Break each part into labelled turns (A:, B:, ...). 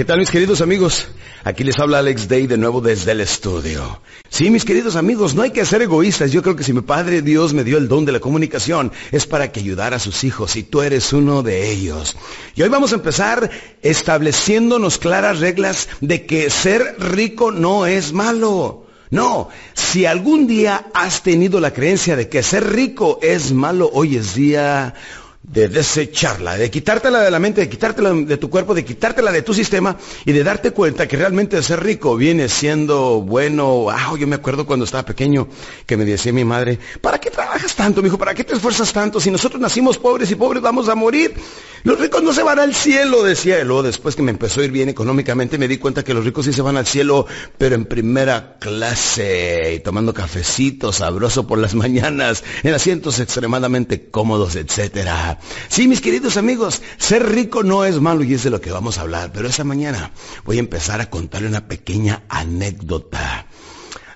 A: ¿Qué tal mis queridos amigos? Aquí les habla Alex Day de nuevo desde el estudio. Sí, mis queridos amigos, no hay que ser egoístas. Yo creo que si mi Padre Dios me dio el don de la comunicación es para que ayudara a sus hijos y tú eres uno de ellos. Y hoy vamos a empezar estableciéndonos claras reglas de que ser rico no es malo. No, si algún día has tenido la creencia de que ser rico es malo, hoy es día de desecharla, de quitártela de la mente, de quitártela de tu cuerpo, de quitártela de tu sistema y de darte cuenta que realmente ser rico viene siendo bueno. Ah, yo me acuerdo cuando estaba pequeño que me decía mi madre, ¿para qué trabajas tanto, mijo? ¿Para qué te esfuerzas tanto? Si nosotros nacimos pobres y pobres vamos a morir. Los ricos no se van al cielo, decía él. Luego después que me empezó a ir bien económicamente me di cuenta que los ricos sí se van al cielo, pero en primera clase y tomando cafecito sabroso por las mañanas, en asientos extremadamente cómodos, etcétera. Sí, mis queridos amigos, ser rico no es malo y es de lo que vamos a hablar, pero esta mañana voy a empezar a contarle una pequeña anécdota.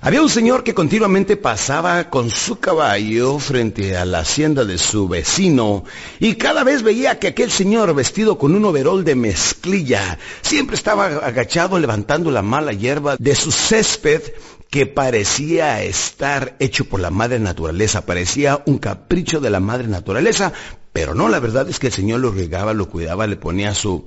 A: Había un señor que continuamente pasaba con su caballo frente a la hacienda de su vecino y cada vez veía que aquel señor vestido con un overol de mezclilla siempre estaba agachado levantando la mala hierba de su césped que parecía estar hecho por la madre naturaleza, parecía un capricho de la madre naturaleza, pero no, la verdad es que el Señor lo regaba, lo cuidaba, le ponía su,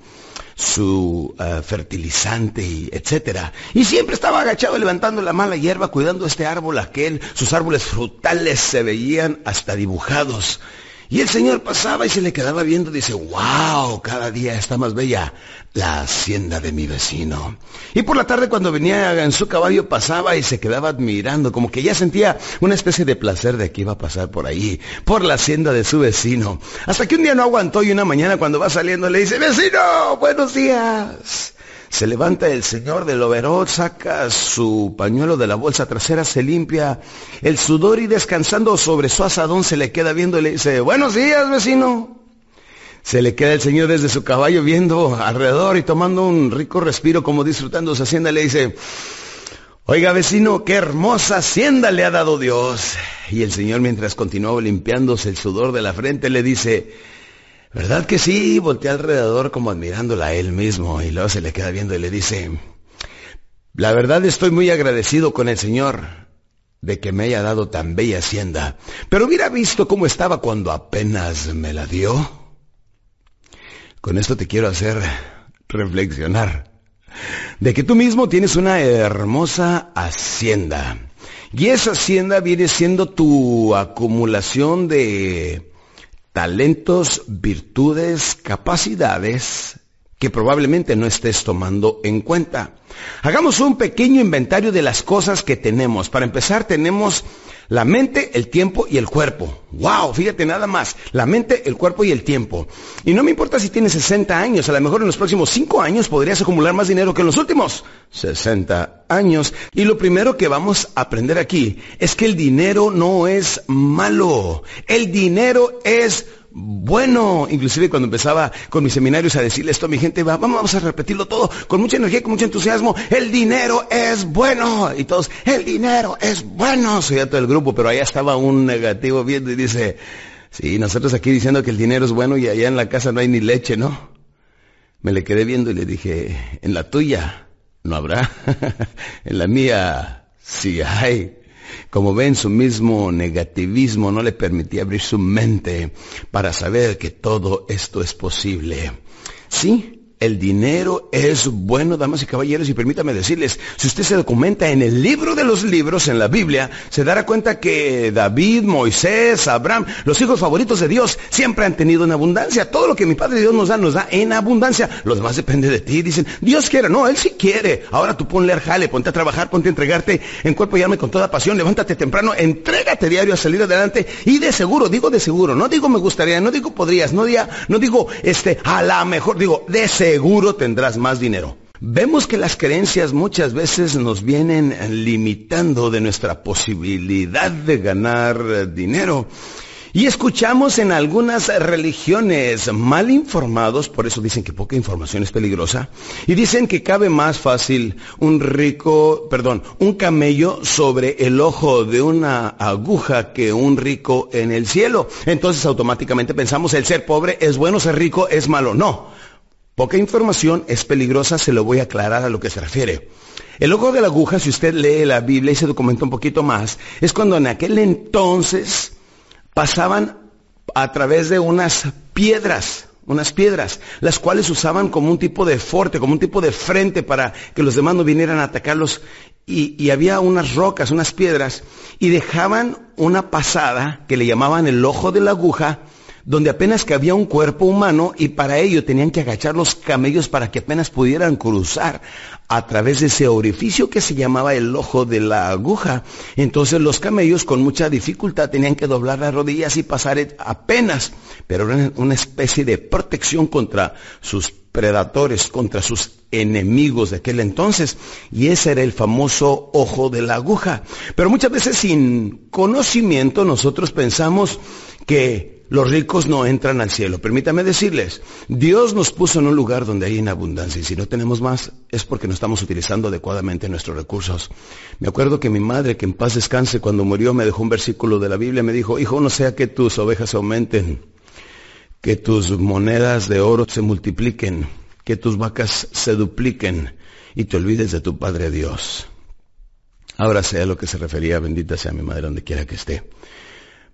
A: su uh, fertilizante y etcétera. Y siempre estaba agachado levantando la mala hierba, cuidando este árbol aquel. Sus árboles frutales se veían hasta dibujados. Y el Señor pasaba y se le quedaba viendo, dice, wow, cada día está más bella la hacienda de mi vecino. Y por la tarde cuando venía en su caballo pasaba y se quedaba admirando, como que ya sentía una especie de placer de que iba a pasar por ahí, por la hacienda de su vecino. Hasta que un día no aguantó y una mañana cuando va saliendo le dice, vecino, buenos días. Se levanta el señor del overol, saca su pañuelo de la bolsa trasera, se limpia el sudor y descansando sobre su asadón se le queda viendo y le dice, buenos días, vecino. Se le queda el señor desde su caballo viendo alrededor y tomando un rico respiro como disfrutando su hacienda. Le dice, oiga vecino, qué hermosa hacienda le ha dado Dios. Y el señor mientras continuaba limpiándose el sudor de la frente le dice, ¿Verdad que sí? Voltea alrededor como admirándola a él mismo y luego se le queda viendo y le dice, la verdad estoy muy agradecido con el Señor de que me haya dado tan bella hacienda, pero hubiera visto cómo estaba cuando apenas me la dio. Con esto te quiero hacer reflexionar de que tú mismo tienes una hermosa hacienda. Y esa hacienda viene siendo tu acumulación de talentos, virtudes, capacidades que probablemente no estés tomando en cuenta. Hagamos un pequeño inventario de las cosas que tenemos. Para empezar, tenemos la mente, el tiempo y el cuerpo. ¡Wow! Fíjate nada más. La mente, el cuerpo y el tiempo. Y no me importa si tienes 60 años. A lo mejor en los próximos 5 años podrías acumular más dinero que en los últimos 60 años. Y lo primero que vamos a aprender aquí es que el dinero no es malo. El dinero es bueno. Inclusive cuando empezaba con mis seminarios a decirle esto a mi gente, vamos a repetirlo todo con mucha energía, con mucho entusiasmo. El dinero es bueno. Y todos, el dinero es bueno. Soy todo el grupo, pero allá estaba un negativo viendo y dice, sí, nosotros aquí diciendo que el dinero es bueno y allá en la casa no hay ni leche, ¿no? Me le quedé viendo y le dije, en la tuya no habrá. en la mía sí hay. Como ven, su mismo negativismo no le permitía abrir su mente para saber que todo esto es posible. Sí, el dinero es bueno, damas y caballeros, y permítame decirles, si usted se documenta en el libro de los libros, en la Biblia, se dará cuenta que David, Moisés, Abraham, los hijos favoritos de Dios, siempre han tenido en abundancia. Todo lo que mi Padre Dios nos da, nos da en abundancia. Lo demás depende de ti. Dicen, Dios quiere, no, Él sí quiere. Ahora tú ponle al jale, ponte a trabajar, ponte a entregarte en cuerpo y alma con toda pasión, levántate temprano, entrégate diario a salir adelante, y de seguro, digo de seguro, no digo me gustaría, no digo podrías, no, diga, no digo, este, a la mejor, digo, de seguro seguro tendrás más dinero. Vemos que las creencias muchas veces nos vienen limitando de nuestra posibilidad de ganar dinero. Y escuchamos en algunas religiones mal informados, por eso dicen que poca información es peligrosa, y dicen que cabe más fácil un rico, perdón, un camello sobre el ojo de una aguja que un rico en el cielo. Entonces automáticamente pensamos el ser pobre es bueno, ser rico es malo. No. Poca información es peligrosa, se lo voy a aclarar a lo que se refiere. El ojo de la aguja, si usted lee la Biblia y se documenta un poquito más, es cuando en aquel entonces pasaban a través de unas piedras, unas piedras, las cuales usaban como un tipo de fuerte, como un tipo de frente para que los demás no vinieran a atacarlos. Y, y, había unas rocas, unas piedras, y dejaban una pasada que le llamaban el ojo de la aguja, donde apenas cabía un cuerpo humano y para ello tenían que agachar los camellos para que apenas pudieran cruzar a través de ese orificio que se llamaba el ojo de la aguja. Entonces los camellos con mucha dificultad tenían que doblar las rodillas y pasar apenas, pero era una especie de protección contra sus predadores, contra sus enemigos de aquel entonces. Y ese era el famoso ojo de la aguja. Pero muchas veces sin conocimiento nosotros pensamos que los ricos no entran al cielo. Permítame decirles, Dios nos puso en un lugar donde hay en abundancia y si no tenemos más es porque no estamos utilizando adecuadamente nuestros recursos. Me acuerdo que mi madre, que en paz descanse, cuando murió me dejó un versículo de la Biblia, me dijo, hijo, no sea que tus ovejas aumenten, que tus monedas de oro se multipliquen, que tus vacas se dupliquen y te olvides de tu Padre Dios. Ahora sea lo que se refería, bendita sea mi madre donde quiera que esté.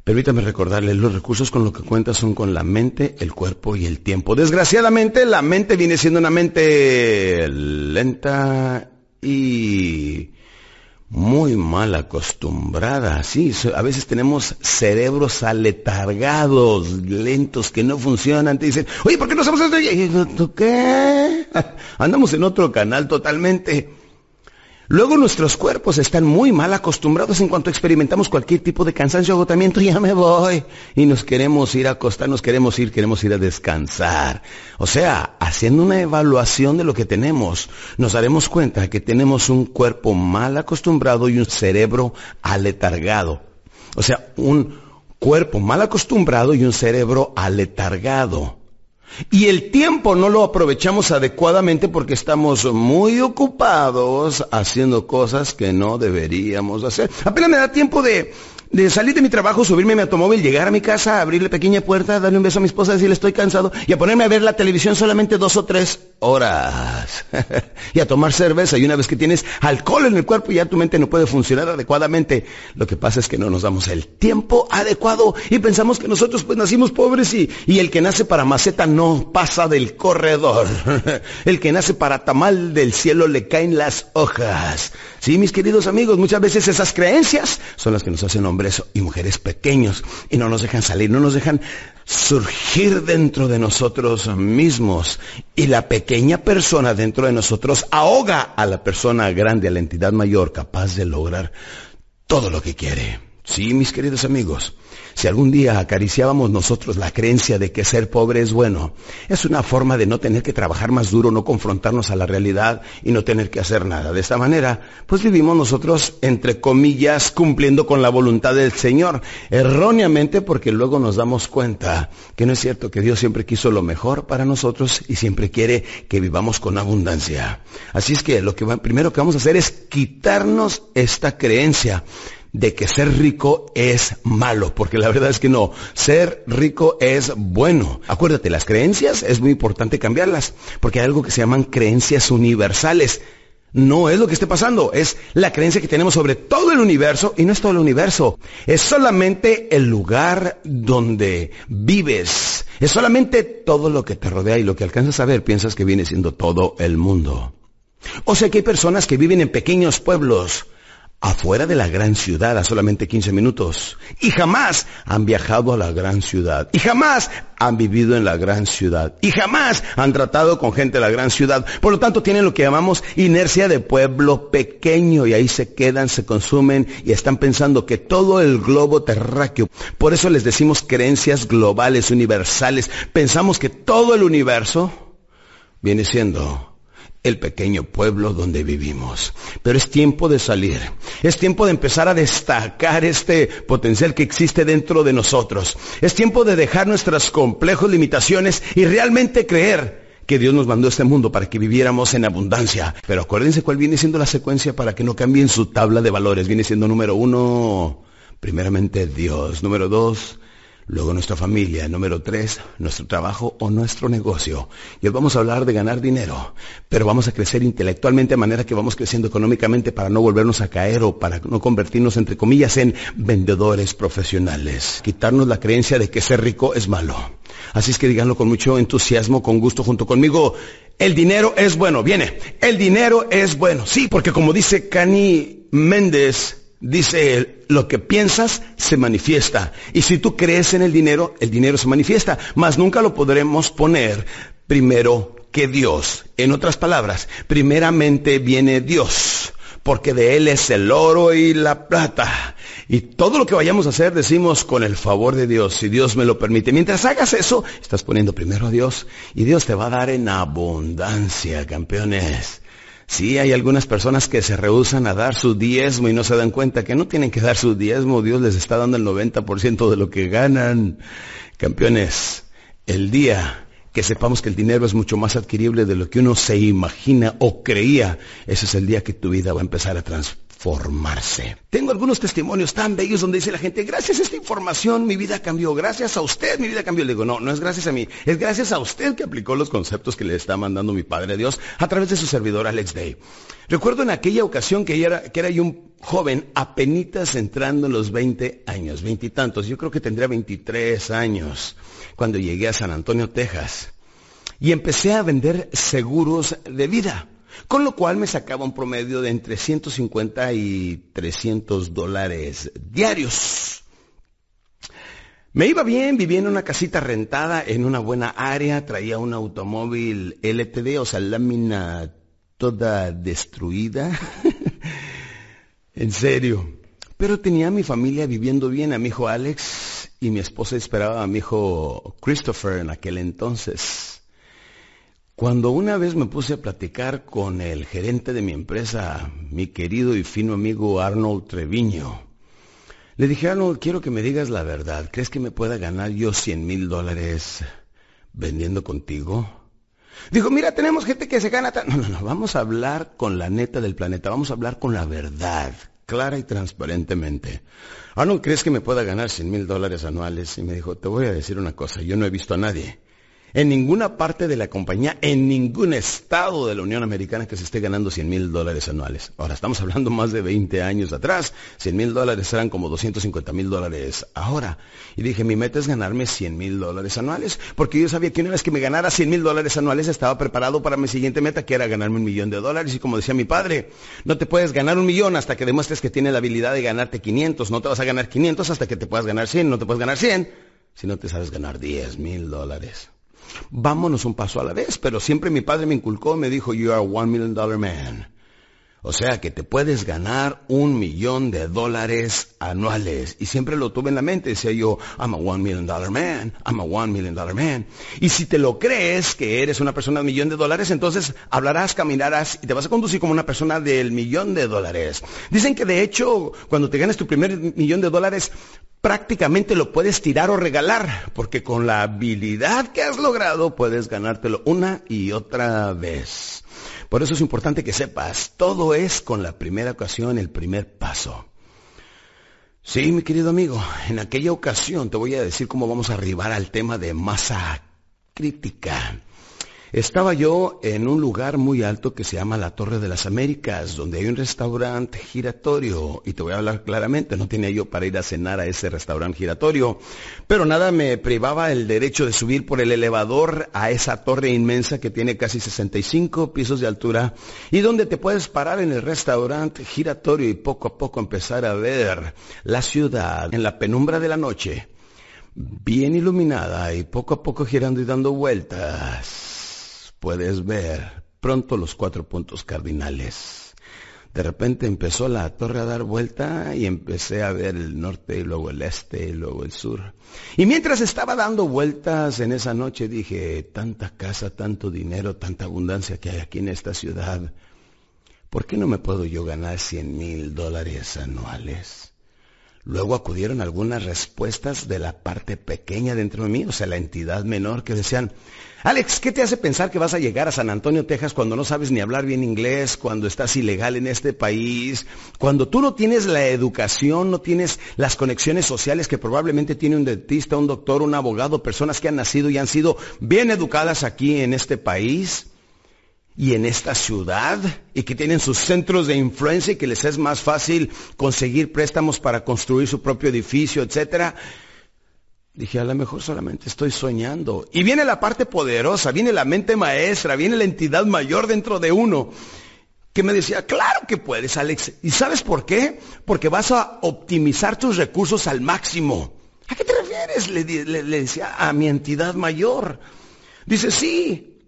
A: Permítame recordarle, los recursos con los que cuenta son con la mente, el cuerpo y el tiempo. Desgraciadamente, la mente viene siendo una mente lenta y muy mal acostumbrada. Sí, a veces tenemos cerebros aletargados, lentos, que no funcionan. Te dicen, oye, ¿por qué no hacemos esto? ¿Qué? Andamos en otro canal totalmente. Luego nuestros cuerpos están muy mal acostumbrados en cuanto experimentamos cualquier tipo de cansancio agotamiento, ya me voy. Y nos queremos ir a acostar, nos queremos ir, queremos ir a descansar. O sea, haciendo una evaluación de lo que tenemos, nos daremos cuenta que tenemos un cuerpo mal acostumbrado y un cerebro aletargado. O sea, un cuerpo mal acostumbrado y un cerebro aletargado. Y el tiempo no lo aprovechamos adecuadamente porque estamos muy ocupados haciendo cosas que no deberíamos hacer. Apenas me da tiempo de, de salir de mi trabajo, subirme a mi automóvil, llegar a mi casa, abrirle pequeña puerta, darle un beso a mi esposa, decirle estoy cansado y a ponerme a ver la televisión solamente dos o tres horas. y a tomar cerveza y una vez que tienes alcohol en el cuerpo ya tu mente no puede funcionar adecuadamente. Lo que pasa es que no nos damos el tiempo adecuado y pensamos que nosotros pues nacimos pobres y, y el que nace para maceta no pasa del corredor. el que nace para tamal del cielo le caen las hojas. Sí, mis queridos amigos, muchas veces esas creencias son las que nos hacen hombres y mujeres pequeños y no nos dejan salir, no nos dejan surgir dentro de nosotros mismos. Y la pequeña persona dentro de nosotros ahoga a la persona grande, a la entidad mayor, capaz de lograr todo lo que quiere. Sí, mis queridos amigos, si algún día acariciábamos nosotros la creencia de que ser pobre es bueno, es una forma de no tener que trabajar más duro, no confrontarnos a la realidad y no tener que hacer nada. De esta manera, pues vivimos nosotros, entre comillas, cumpliendo con la voluntad del Señor, erróneamente porque luego nos damos cuenta que no es cierto que Dios siempre quiso lo mejor para nosotros y siempre quiere que vivamos con abundancia. Así es que lo que primero que vamos a hacer es quitarnos esta creencia de que ser rico es malo, porque la verdad es que no, ser rico es bueno. Acuérdate, las creencias es muy importante cambiarlas, porque hay algo que se llaman creencias universales. No es lo que esté pasando, es la creencia que tenemos sobre todo el universo y no es todo el universo, es solamente el lugar donde vives, es solamente todo lo que te rodea y lo que alcanzas a ver piensas que viene siendo todo el mundo. O sea que hay personas que viven en pequeños pueblos, afuera de la gran ciudad a solamente 15 minutos. Y jamás han viajado a la gran ciudad. Y jamás han vivido en la gran ciudad. Y jamás han tratado con gente de la gran ciudad. Por lo tanto, tienen lo que llamamos inercia de pueblo pequeño. Y ahí se quedan, se consumen y están pensando que todo el globo terráqueo. Por eso les decimos creencias globales, universales. Pensamos que todo el universo viene siendo el pequeño pueblo donde vivimos. Pero es tiempo de salir. Es tiempo de empezar a destacar este potencial que existe dentro de nosotros. Es tiempo de dejar nuestras complejos limitaciones y realmente creer que Dios nos mandó a este mundo para que viviéramos en abundancia. Pero acuérdense cuál viene siendo la secuencia para que no cambien su tabla de valores. Viene siendo número uno, primeramente Dios. Número dos, Luego nuestra familia, número tres, nuestro trabajo o nuestro negocio. Y hoy vamos a hablar de ganar dinero, pero vamos a crecer intelectualmente de manera que vamos creciendo económicamente para no volvernos a caer o para no convertirnos, entre comillas, en vendedores profesionales. Quitarnos la creencia de que ser rico es malo. Así es que díganlo con mucho entusiasmo, con gusto junto conmigo. El dinero es bueno. Viene. El dinero es bueno. Sí, porque como dice Cani Méndez, Dice lo que piensas se manifiesta. Y si tú crees en el dinero, el dinero se manifiesta. Mas nunca lo podremos poner primero que Dios. En otras palabras, primeramente viene Dios. Porque de Él es el oro y la plata. Y todo lo que vayamos a hacer decimos con el favor de Dios, si Dios me lo permite. Mientras hagas eso, estás poniendo primero a Dios y Dios te va a dar en abundancia, campeones. Sí, hay algunas personas que se rehusan a dar su diezmo y no se dan cuenta que no tienen que dar su diezmo. Dios les está dando el 90% de lo que ganan. Campeones, el día que sepamos que el dinero es mucho más adquirible de lo que uno se imagina o creía, ese es el día que tu vida va a empezar a transformar formarse. Tengo algunos testimonios tan bellos donde dice la gente, gracias a esta información mi vida cambió, gracias a usted mi vida cambió. Le digo, no, no es gracias a mí, es gracias a usted que aplicó los conceptos que le está mandando mi Padre Dios a través de su servidor Alex Day. Recuerdo en aquella ocasión que era, que era yo un joven apenitas entrando en los 20 años, veintitantos, yo creo que tendría 23 años cuando llegué a San Antonio, Texas, y empecé a vender seguros de vida. Con lo cual me sacaba un promedio de entre 150 y 300 dólares diarios. Me iba bien, vivía en una casita rentada en una buena área, traía un automóvil LTD, o sea, lámina toda destruida. en serio. Pero tenía a mi familia viviendo bien, a mi hijo Alex y mi esposa esperaba a mi hijo Christopher en aquel entonces. Cuando una vez me puse a platicar con el gerente de mi empresa, mi querido y fino amigo Arnold Treviño, le dije, Arnold, quiero que me digas la verdad. ¿Crees que me pueda ganar yo 100 mil dólares vendiendo contigo? Dijo, mira, tenemos gente que se gana... No, no, no, vamos a hablar con la neta del planeta, vamos a hablar con la verdad, clara y transparentemente. Arnold, ¿crees que me pueda ganar 100 mil dólares anuales? Y me dijo, te voy a decir una cosa, yo no he visto a nadie en ninguna parte de la compañía, en ningún estado de la Unión Americana que se esté ganando 100 mil dólares anuales. Ahora, estamos hablando más de 20 años atrás. 100 mil dólares eran como 250 mil dólares ahora. Y dije, mi meta es ganarme 100 mil dólares anuales. Porque yo sabía que una vez que me ganara 100 mil dólares anuales, estaba preparado para mi siguiente meta, que era ganarme un millón de dólares. Y como decía mi padre, no te puedes ganar un millón hasta que demuestres que tienes la habilidad de ganarte 500. No te vas a ganar 500 hasta que te puedas ganar 100. No te puedes ganar 100 si no te sabes ganar 10 mil dólares. Vámonos un paso a la vez, pero siempre mi padre me inculcó, me dijo, you are one million dollar man. O sea que te puedes ganar un millón de dólares anuales. Y siempre lo tuve en la mente. Decía yo, I'm a one million dollar man. I'm a one million dollar man. Y si te lo crees que eres una persona de millón de dólares, entonces hablarás, caminarás y te vas a conducir como una persona del millón de dólares. Dicen que de hecho, cuando te ganes tu primer millón de dólares, prácticamente lo puedes tirar o regalar, porque con la habilidad que has logrado puedes ganártelo una y otra vez. Por eso es importante que sepas, todo es con la primera ocasión, el primer paso. Sí, mi querido amigo, en aquella ocasión te voy a decir cómo vamos a arribar al tema de masa crítica. Estaba yo en un lugar muy alto que se llama la Torre de las Américas, donde hay un restaurante giratorio. Y te voy a hablar claramente, no tenía yo para ir a cenar a ese restaurante giratorio. Pero nada me privaba el derecho de subir por el elevador a esa torre inmensa que tiene casi 65 pisos de altura y donde te puedes parar en el restaurante giratorio y poco a poco empezar a ver la ciudad en la penumbra de la noche, bien iluminada y poco a poco girando y dando vueltas puedes ver pronto los cuatro puntos cardinales. De repente empezó la torre a dar vuelta y empecé a ver el norte y luego el este y luego el sur. Y mientras estaba dando vueltas en esa noche dije, tanta casa, tanto dinero, tanta abundancia que hay aquí en esta ciudad, ¿por qué no me puedo yo ganar cien mil dólares anuales? Luego acudieron algunas respuestas de la parte pequeña dentro de mí, o sea, la entidad menor, que decían, Alex, ¿qué te hace pensar que vas a llegar a San Antonio, Texas, cuando no sabes ni hablar bien inglés, cuando estás ilegal en este país, cuando tú no tienes la educación, no tienes las conexiones sociales que probablemente tiene un dentista, un doctor, un abogado, personas que han nacido y han sido bien educadas aquí en este país? Y en esta ciudad y que tienen sus centros de influencia y que les es más fácil conseguir préstamos para construir su propio edificio, etcétera. Dije, a lo mejor solamente estoy soñando. Y viene la parte poderosa, viene la mente maestra, viene la entidad mayor dentro de uno, que me decía, claro que puedes, Alex. ¿Y sabes por qué? Porque vas a optimizar tus recursos al máximo. ¿A qué te refieres? Le, le decía a mi entidad mayor. Dice, sí,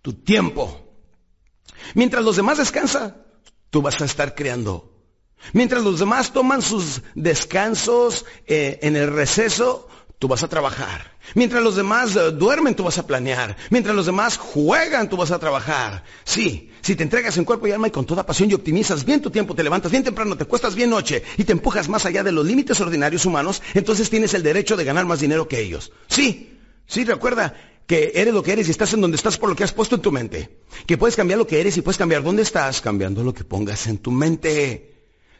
A: tu tiempo Mientras los demás descansan, tú vas a estar creando. Mientras los demás toman sus descansos eh, en el receso, tú vas a trabajar. Mientras los demás eh, duermen, tú vas a planear. Mientras los demás juegan, tú vas a trabajar. Sí, si te entregas en cuerpo y alma y con toda pasión y optimizas bien tu tiempo, te levantas bien temprano, te cuestas bien noche y te empujas más allá de los límites ordinarios humanos, entonces tienes el derecho de ganar más dinero que ellos. Sí, sí, recuerda, que eres lo que eres y estás en donde estás por lo que has puesto en tu mente. Que puedes cambiar lo que eres y puedes cambiar dónde estás cambiando lo que pongas en tu mente.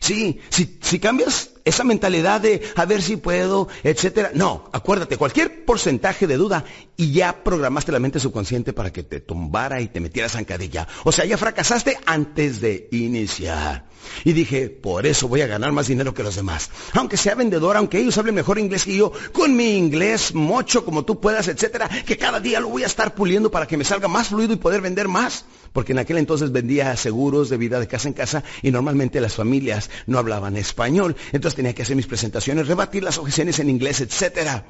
A: Sí, si, cambias esa mentalidad de a ver si puedo, etcétera. No, acuérdate, cualquier porcentaje de duda y ya programaste la mente subconsciente para que te tumbara y te metieras zancadilla. O sea, ya fracasaste antes de iniciar. Y dije, por eso voy a ganar más dinero que los demás. Aunque sea vendedor, aunque ellos hablen mejor inglés que yo, con mi inglés mocho como tú puedas, etcétera, que cada día lo voy a estar puliendo para que me salga más fluido y poder vender más porque en aquel entonces vendía seguros de vida de casa en casa y normalmente las familias no hablaban español. Entonces tenía que hacer mis presentaciones, rebatir las objeciones en inglés, etc.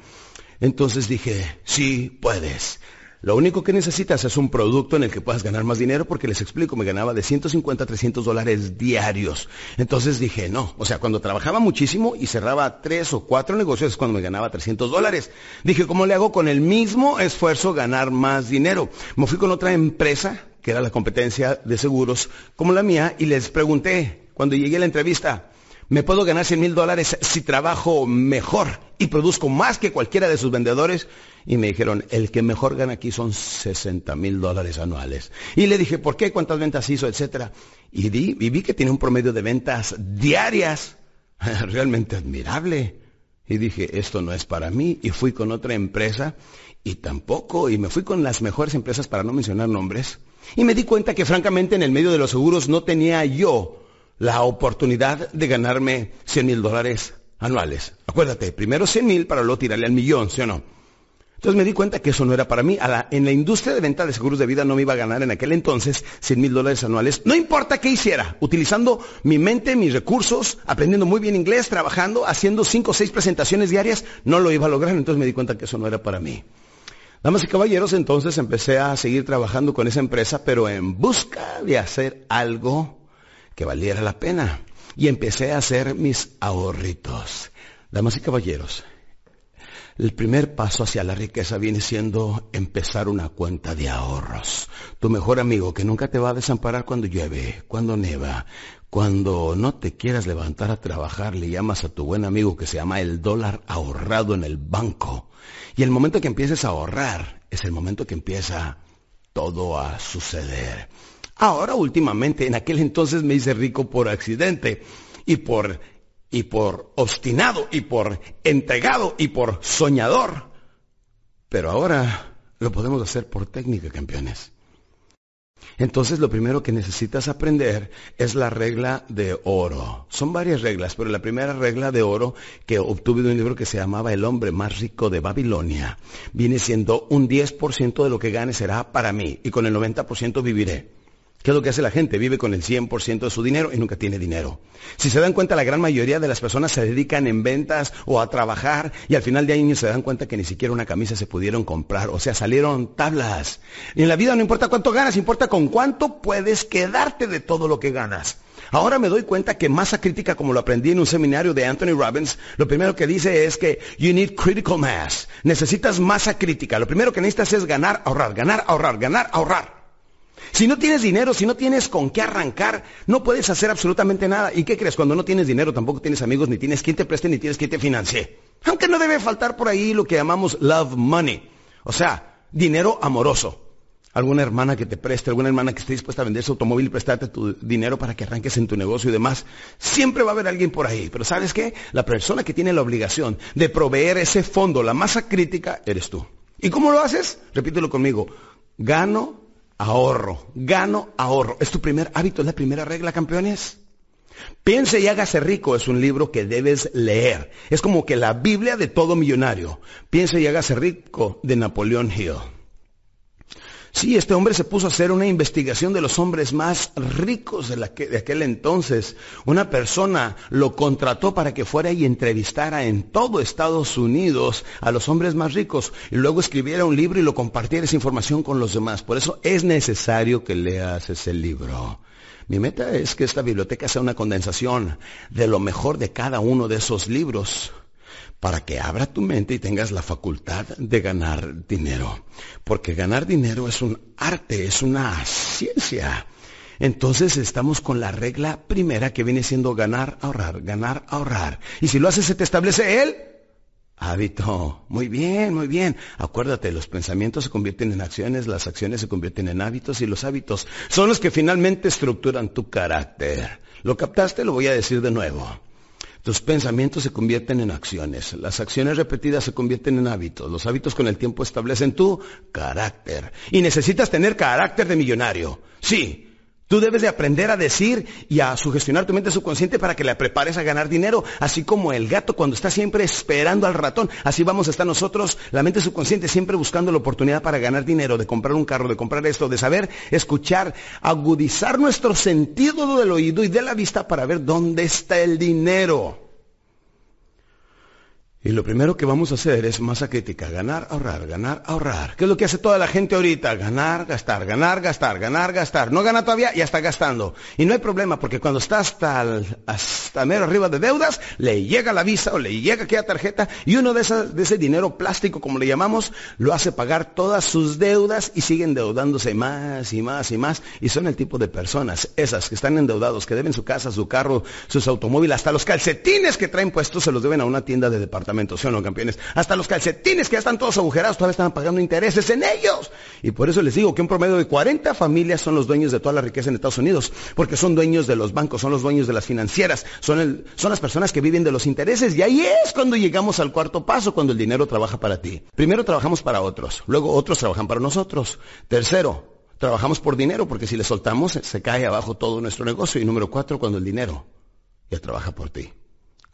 A: Entonces dije, sí, puedes. Lo único que necesitas es un producto en el que puedas ganar más dinero porque les explico, me ganaba de 150 a 300 dólares diarios. Entonces dije, no, o sea, cuando trabajaba muchísimo y cerraba tres o cuatro negocios es cuando me ganaba 300 dólares. Dije, ¿cómo le hago con el mismo esfuerzo ganar más dinero? Me fui con otra empresa que era la competencia de seguros, como la mía, y les pregunté, cuando llegué a la entrevista, ¿me puedo ganar 100 mil dólares si trabajo mejor y produzco más que cualquiera de sus vendedores? Y me dijeron, el que mejor gana aquí son 60 mil dólares anuales. Y le dije, ¿por qué? ¿Cuántas ventas hizo? Etcétera. Y, y vi que tiene un promedio de ventas diarias realmente admirable. Y dije, esto no es para mí. Y fui con otra empresa y tampoco. Y me fui con las mejores empresas para no mencionar nombres. Y me di cuenta que francamente en el medio de los seguros no tenía yo la oportunidad de ganarme 100 mil dólares anuales. Acuérdate, primero 100 mil para luego tirarle al millón, ¿sí o no? Entonces me di cuenta que eso no era para mí. en la industria de venta de seguros de vida no me iba a ganar en aquel entonces 100 mil dólares anuales. No importa qué hiciera, utilizando mi mente, mis recursos, aprendiendo muy bien inglés, trabajando, haciendo cinco o seis presentaciones diarias, no lo iba a lograr. Entonces me di cuenta que eso no era para mí. Damas y caballeros, entonces empecé a seguir trabajando con esa empresa, pero en busca de hacer algo que valiera la pena. Y empecé a hacer mis ahorritos. Damas y caballeros, el primer paso hacia la riqueza viene siendo empezar una cuenta de ahorros. Tu mejor amigo que nunca te va a desamparar cuando llueve, cuando neva, cuando no te quieras levantar a trabajar, le llamas a tu buen amigo que se llama el dólar ahorrado en el banco y el momento que empieces a ahorrar es el momento que empieza todo a suceder. Ahora últimamente, en aquel entonces me hice rico por accidente y por y por obstinado y por entregado y por soñador. Pero ahora lo podemos hacer por técnica, campeones. Entonces lo primero que necesitas aprender es la regla de oro. Son varias reglas, pero la primera regla de oro que obtuve de un libro que se llamaba El hombre más rico de Babilonia viene siendo un 10% de lo que gane será para mí y con el 90% viviré. ¿Qué es lo que hace la gente? Vive con el 100% de su dinero y nunca tiene dinero. Si se dan cuenta, la gran mayoría de las personas se dedican en ventas o a trabajar y al final de año se dan cuenta que ni siquiera una camisa se pudieron comprar. O sea, salieron tablas. Y en la vida no importa cuánto ganas, importa con cuánto puedes quedarte de todo lo que ganas. Ahora me doy cuenta que masa crítica, como lo aprendí en un seminario de Anthony Robbins, lo primero que dice es que you need critical mass. Necesitas masa crítica. Lo primero que necesitas es ganar, ahorrar, ganar, ahorrar, ganar, ahorrar. Si no tienes dinero, si no tienes con qué arrancar, no puedes hacer absolutamente nada. ¿Y qué crees? Cuando no tienes dinero, tampoco tienes amigos, ni tienes quien te preste, ni tienes quien te financie. Aunque no debe faltar por ahí lo que llamamos love money. O sea, dinero amoroso. Alguna hermana que te preste, alguna hermana que esté dispuesta a vender su automóvil y prestarte tu dinero para que arranques en tu negocio y demás. Siempre va a haber alguien por ahí. Pero ¿sabes qué? La persona que tiene la obligación de proveer ese fondo, la masa crítica, eres tú. ¿Y cómo lo haces? Repítelo conmigo. Gano, ahorro. Gano, ahorro. Es tu primer hábito, es la primera regla, campeones. Piense y hágase rico es un libro que debes leer. Es como que la Biblia de todo millonario. Piense y hágase rico de Napoleón Hill. Sí, este hombre se puso a hacer una investigación de los hombres más ricos de, aquel entonces. Una persona lo contrató para que fuera y entrevistara en todo Estados Unidos a los hombres más ricos y luego escribiera un libro y lo compartiera esa información con los demás. Por eso es necesario que leas ese libro. Mi meta es que esta biblioteca sea una condensación de lo mejor de cada uno de esos libros para que abra tu mente y tengas la facultad de ganar dinero. Porque ganar dinero es un arte, es una ciencia. Entonces estamos con la regla primera que viene siendo ganar, ahorrar, ganar, ahorrar. Y si lo haces, se te establece el hábito. Muy bien, muy bien. Acuérdate, los pensamientos se convierten en acciones, las acciones se convierten en hábitos y los hábitos son los que finalmente estructuran tu carácter. ¿Lo captaste? Lo voy a decir de nuevo. Tus pensamientos se convierten en acciones. Las acciones repetidas se convierten en hábitos. Los hábitos con el tiempo establecen tu carácter. Y necesitas tener carácter de millonario. Sí, Tú debes de aprender a decir y a sugestionar tu mente subconsciente para que la prepares a ganar dinero, así como el gato cuando está siempre esperando al ratón. Así vamos a estar nosotros, la mente subconsciente siempre buscando la oportunidad para ganar dinero, de comprar un carro, de comprar esto, de saber escuchar, agudizar nuestro sentido del oído y de la vista para ver dónde está el dinero. Y lo primero que vamos a hacer es masa crítica, ganar, ahorrar, ganar, ahorrar. ¿Qué es lo que hace toda la gente ahorita? Ganar, gastar, ganar, gastar, ganar, gastar. No gana todavía y está gastando. Y no hay problema porque cuando está hasta, hasta mero arriba de deudas, le llega la visa o le llega aquella tarjeta y uno de, de ese dinero plástico, como le llamamos, lo hace pagar todas sus deudas y siguen endeudándose más y más y más. Y son el tipo de personas, esas que están endeudados, que deben su casa, su carro, sus automóviles, hasta los calcetines que traen puestos se los deben a una tienda de departamento campeones? Hasta los calcetines que ya están todos agujerados todavía están pagando intereses en ellos. Y por eso les digo que un promedio de 40 familias son los dueños de toda la riqueza en Estados Unidos, porque son dueños de los bancos, son los dueños de las financieras, son, son las personas que viven de los intereses. Y ahí es cuando llegamos al cuarto paso, cuando el dinero trabaja para ti. Primero trabajamos para otros, luego otros trabajan para nosotros. Tercero, trabajamos por dinero, porque si le soltamos se cae abajo todo nuestro negocio. Y número cuatro, cuando el dinero ya trabaja por ti.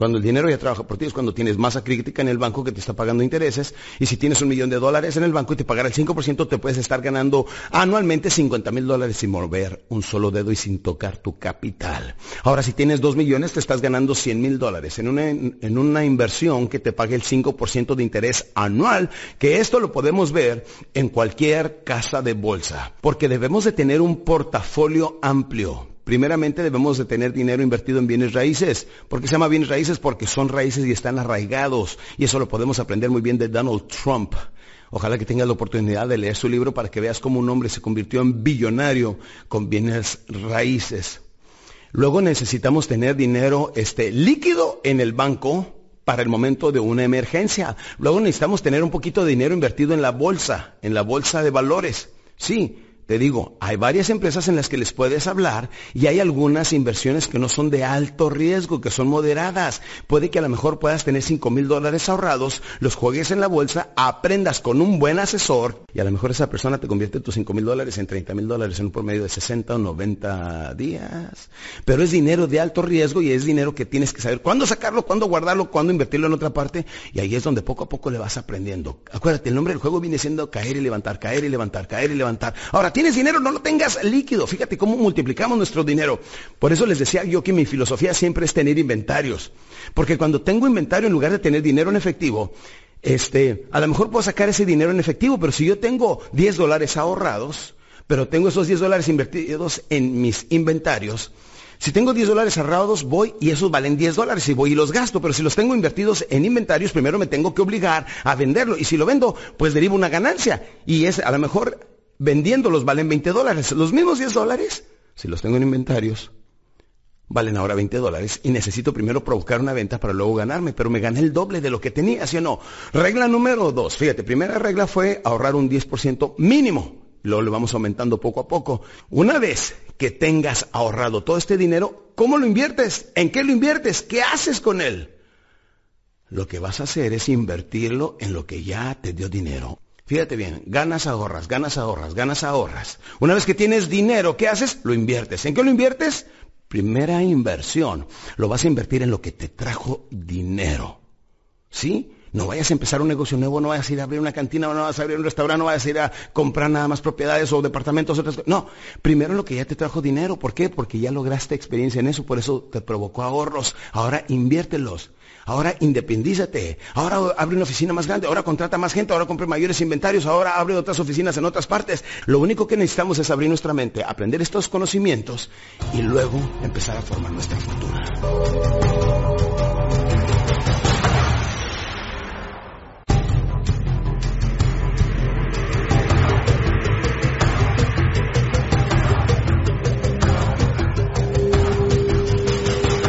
A: Cuando el dinero ya trabaja por ti es cuando tienes masa crítica en el banco que te está pagando intereses. Y si tienes un millón de dólares en el banco y te pagará el 5%, te puedes estar ganando anualmente 50 mil dólares sin mover un solo dedo y sin tocar tu capital. Ahora, si tienes dos millones, te estás ganando 100 mil dólares en una, en una inversión que te pague el 5% de interés anual, que esto lo podemos ver en cualquier casa de bolsa. Porque debemos de tener un portafolio amplio Primeramente debemos de tener dinero invertido en bienes raíces. ¿Por qué se llama bienes raíces? Porque son raíces y están arraigados. Y eso lo podemos aprender muy bien de Donald Trump. Ojalá que tengas la oportunidad de leer su libro para que veas cómo un hombre se convirtió en billonario con bienes raíces. Luego necesitamos tener dinero este, líquido en el banco para el momento de una emergencia. Luego necesitamos tener un poquito de dinero invertido en la bolsa, en la bolsa de valores. Sí, te digo, hay varias empresas en las que les puedes hablar y hay algunas inversiones que no son de alto riesgo, que son moderadas. Puede que a lo mejor puedas tener 5 mil dólares ahorrados, los juegues en la bolsa, aprendas con un buen asesor y a lo mejor esa persona te convierte tus 5 mil dólares en 30 mil dólares en un promedio de 60 o 90 días. Pero es dinero de alto riesgo y es dinero que tienes que saber cuándo sacarlo, cuándo guardarlo, cuándo invertirlo en otra parte y ahí es donde poco a poco le vas aprendiendo. Acuérdate, el nombre del juego viene siendo caer y levantar, caer y levantar, caer y levantar. Ahora, tienes dinero, no lo tengas líquido. Fíjate cómo multiplicamos nuestro dinero. Por eso les decía yo que mi filosofía siempre es tener inventarios. Porque cuando tengo inventario, en lugar de tener dinero en efectivo, este, a lo mejor puedo sacar ese dinero en efectivo, pero si yo tengo 10 dólares ahorrados, pero tengo esos 10 dólares invertidos en mis inventarios, si tengo 10 dólares ahorrados, voy y esos valen 10 dólares y voy y los gasto. Pero si los tengo invertidos en inventarios, primero me tengo que obligar a venderlo. Y si lo vendo, pues derivo una ganancia. Y es a lo mejor vendiéndolos valen 20 dólares. Los mismos 10 dólares, si los tengo en inventarios, valen ahora 20 dólares y necesito primero provocar una venta para luego ganarme, pero me gané el doble de lo que tenía, ¿sí o no? Regla número dos, fíjate, primera regla fue ahorrar un 10% mínimo. Luego lo vamos aumentando poco a poco. Una vez que tengas ahorrado todo este dinero, ¿cómo lo inviertes? ¿En qué lo inviertes? ¿Qué haces con él? Lo que vas a hacer es invertirlo en lo que ya te dio dinero. Fíjate bien, ganas, ahorras, ganas, ahorras, ganas, ahorras. Una vez que tienes dinero, ¿qué haces? Lo inviertes. ¿En qué lo inviertes? Primera inversión. Lo vas a invertir en lo que te trajo dinero. ¿Sí? No vayas a empezar un negocio nuevo, no vayas a ir a abrir una cantina, no vas a abrir un restaurante, no vayas a ir a comprar nada más propiedades o departamentos. Otras cosas. No, primero lo que ya te trajo dinero. ¿Por qué? Porque ya lograste experiencia en eso, por eso te provocó ahorros. Ahora inviértelos. Ahora independízate. Ahora abre una oficina más grande. Ahora contrata más gente. Ahora compre mayores inventarios. Ahora abre otras oficinas en otras partes. Lo único que necesitamos es abrir nuestra mente, aprender estos conocimientos y luego empezar a formar nuestra fortuna.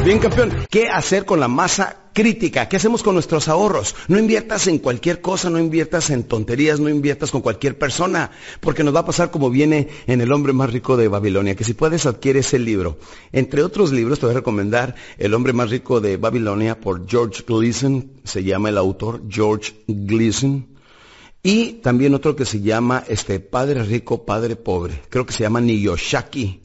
A: Bien, campeón, ¿qué hacer con la masa crítica? ¿Qué hacemos con nuestros ahorros? No inviertas en cualquier cosa, no inviertas en tonterías, no inviertas con cualquier persona, porque nos va a pasar como viene en El hombre más rico de Babilonia, que si puedes adquiere ese libro. Entre otros libros te voy a recomendar El hombre más rico de Babilonia por George Gleason, se llama el autor George Gleason. Y también otro que se llama este Padre rico, Padre pobre. Creo que se llama Niyoshaki.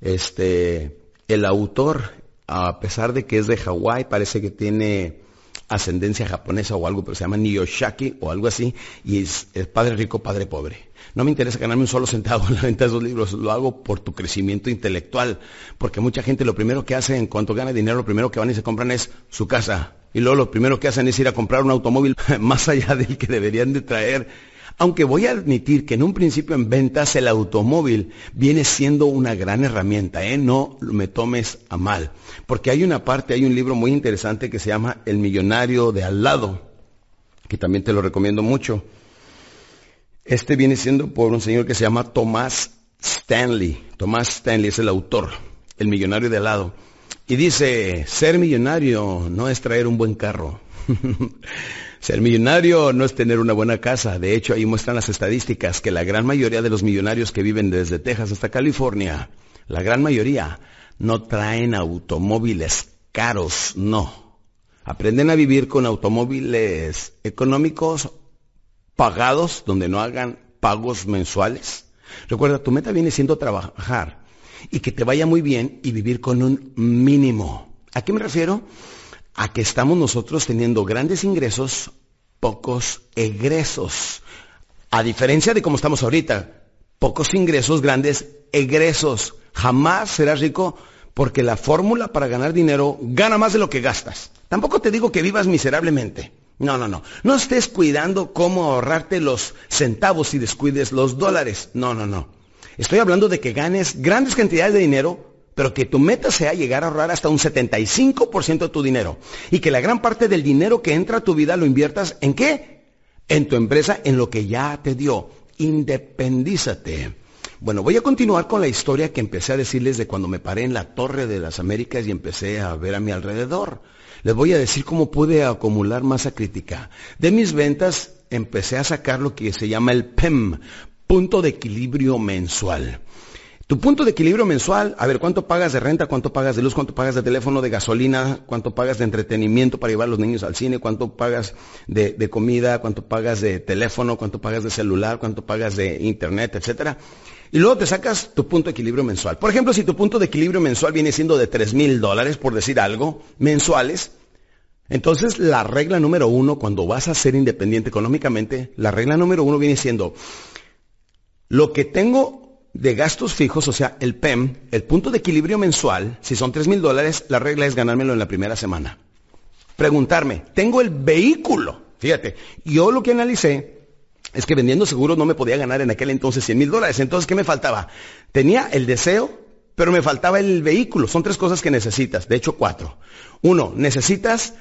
A: Este, el autor a pesar de que es de Hawái, parece que tiene ascendencia japonesa o algo, pero se llama Niyoshaki o algo así, y es, padre rico, padre pobre. No me interesa ganarme un solo centavo en la venta de esos libros, lo hago por tu crecimiento intelectual, porque mucha gente lo primero que hace en cuanto gana dinero, lo primero que van y se compran es su casa, y luego lo primero que hacen es ir a comprar un automóvil más allá del que deberían de traer aunque voy a admitir que en un principio en ventas el automóvil viene siendo una gran herramienta, ¿eh? no me tomes a mal. Porque hay una parte, hay un libro muy interesante que se llama El millonario de al lado, que también te lo recomiendo mucho. Este viene siendo por un señor que se llama Tomás Stanley. Tomás Stanley es el autor, El millonario de al lado. Y dice, ser millonario no es traer un buen carro. Ser millonario no es tener una buena casa. De hecho, ahí muestran las estadísticas que la gran mayoría de los millonarios que viven desde Texas hasta California, la gran mayoría, no traen automóviles caros, no. Aprenden a vivir con automóviles económicos pagados, donde no hagan pagos mensuales. Recuerda, tu meta viene siendo trabajar y que te vaya muy bien y vivir con un mínimo. ¿A qué me refiero? A que estamos nosotros teniendo grandes ingresos, pocos egresos. A diferencia de cómo estamos ahorita, pocos ingresos, grandes egresos. Jamás serás rico porque la fórmula para ganar dinero gana más de lo que gastas. Tampoco te digo que vivas miserablemente. No, no, no. No estés cuidando cómo ahorrarte los centavos y descuides los dólares. No, no, no. Estoy hablando de que ganes grandes cantidades de dinero pero que tu meta sea llegar a ahorrar hasta un 75% de tu dinero y que la gran parte del dinero que entra a tu vida lo inviertas en qué? En tu empresa, en lo que ya te dio. Independízate. Bueno, voy a continuar con la historia que empecé a decirles de cuando me paré en la Torre de las Américas y empecé a ver a mi alrededor. Les voy a decir cómo pude acumular masa crítica. De mis ventas empecé a sacar lo que se llama el PEM, punto de equilibrio mensual. Tu punto de equilibrio mensual, a ver, ¿cuánto pagas de renta? ¿Cuánto pagas de luz? ¿Cuánto pagas de teléfono, de gasolina? ¿Cuánto pagas de entretenimiento para llevar a los niños al cine? ¿Cuánto pagas de, comida? ¿Cuánto pagas de teléfono? ¿Cuánto pagas de celular? ¿Cuánto pagas de internet? Etcétera. Y luego te sacas tu punto de equilibrio mensual. Por ejemplo, si tu punto de equilibrio mensual viene siendo de tres mil dólares, por decir algo, mensuales, entonces la regla número uno, cuando vas a ser independiente económicamente, la regla número uno viene siendo, lo que tengo de gastos fijos, o sea, el PEM, el punto de equilibrio mensual, si son 3 mil dólares, la regla es ganármelo en la primera semana. Preguntarme, tengo el vehículo. Fíjate, yo lo que analicé es que vendiendo seguros no me podía ganar en aquel entonces 100 mil dólares. Entonces, ¿qué me faltaba? Tenía el deseo, pero me faltaba el vehículo. Son tres cosas que necesitas, de hecho cuatro. Uno, necesitas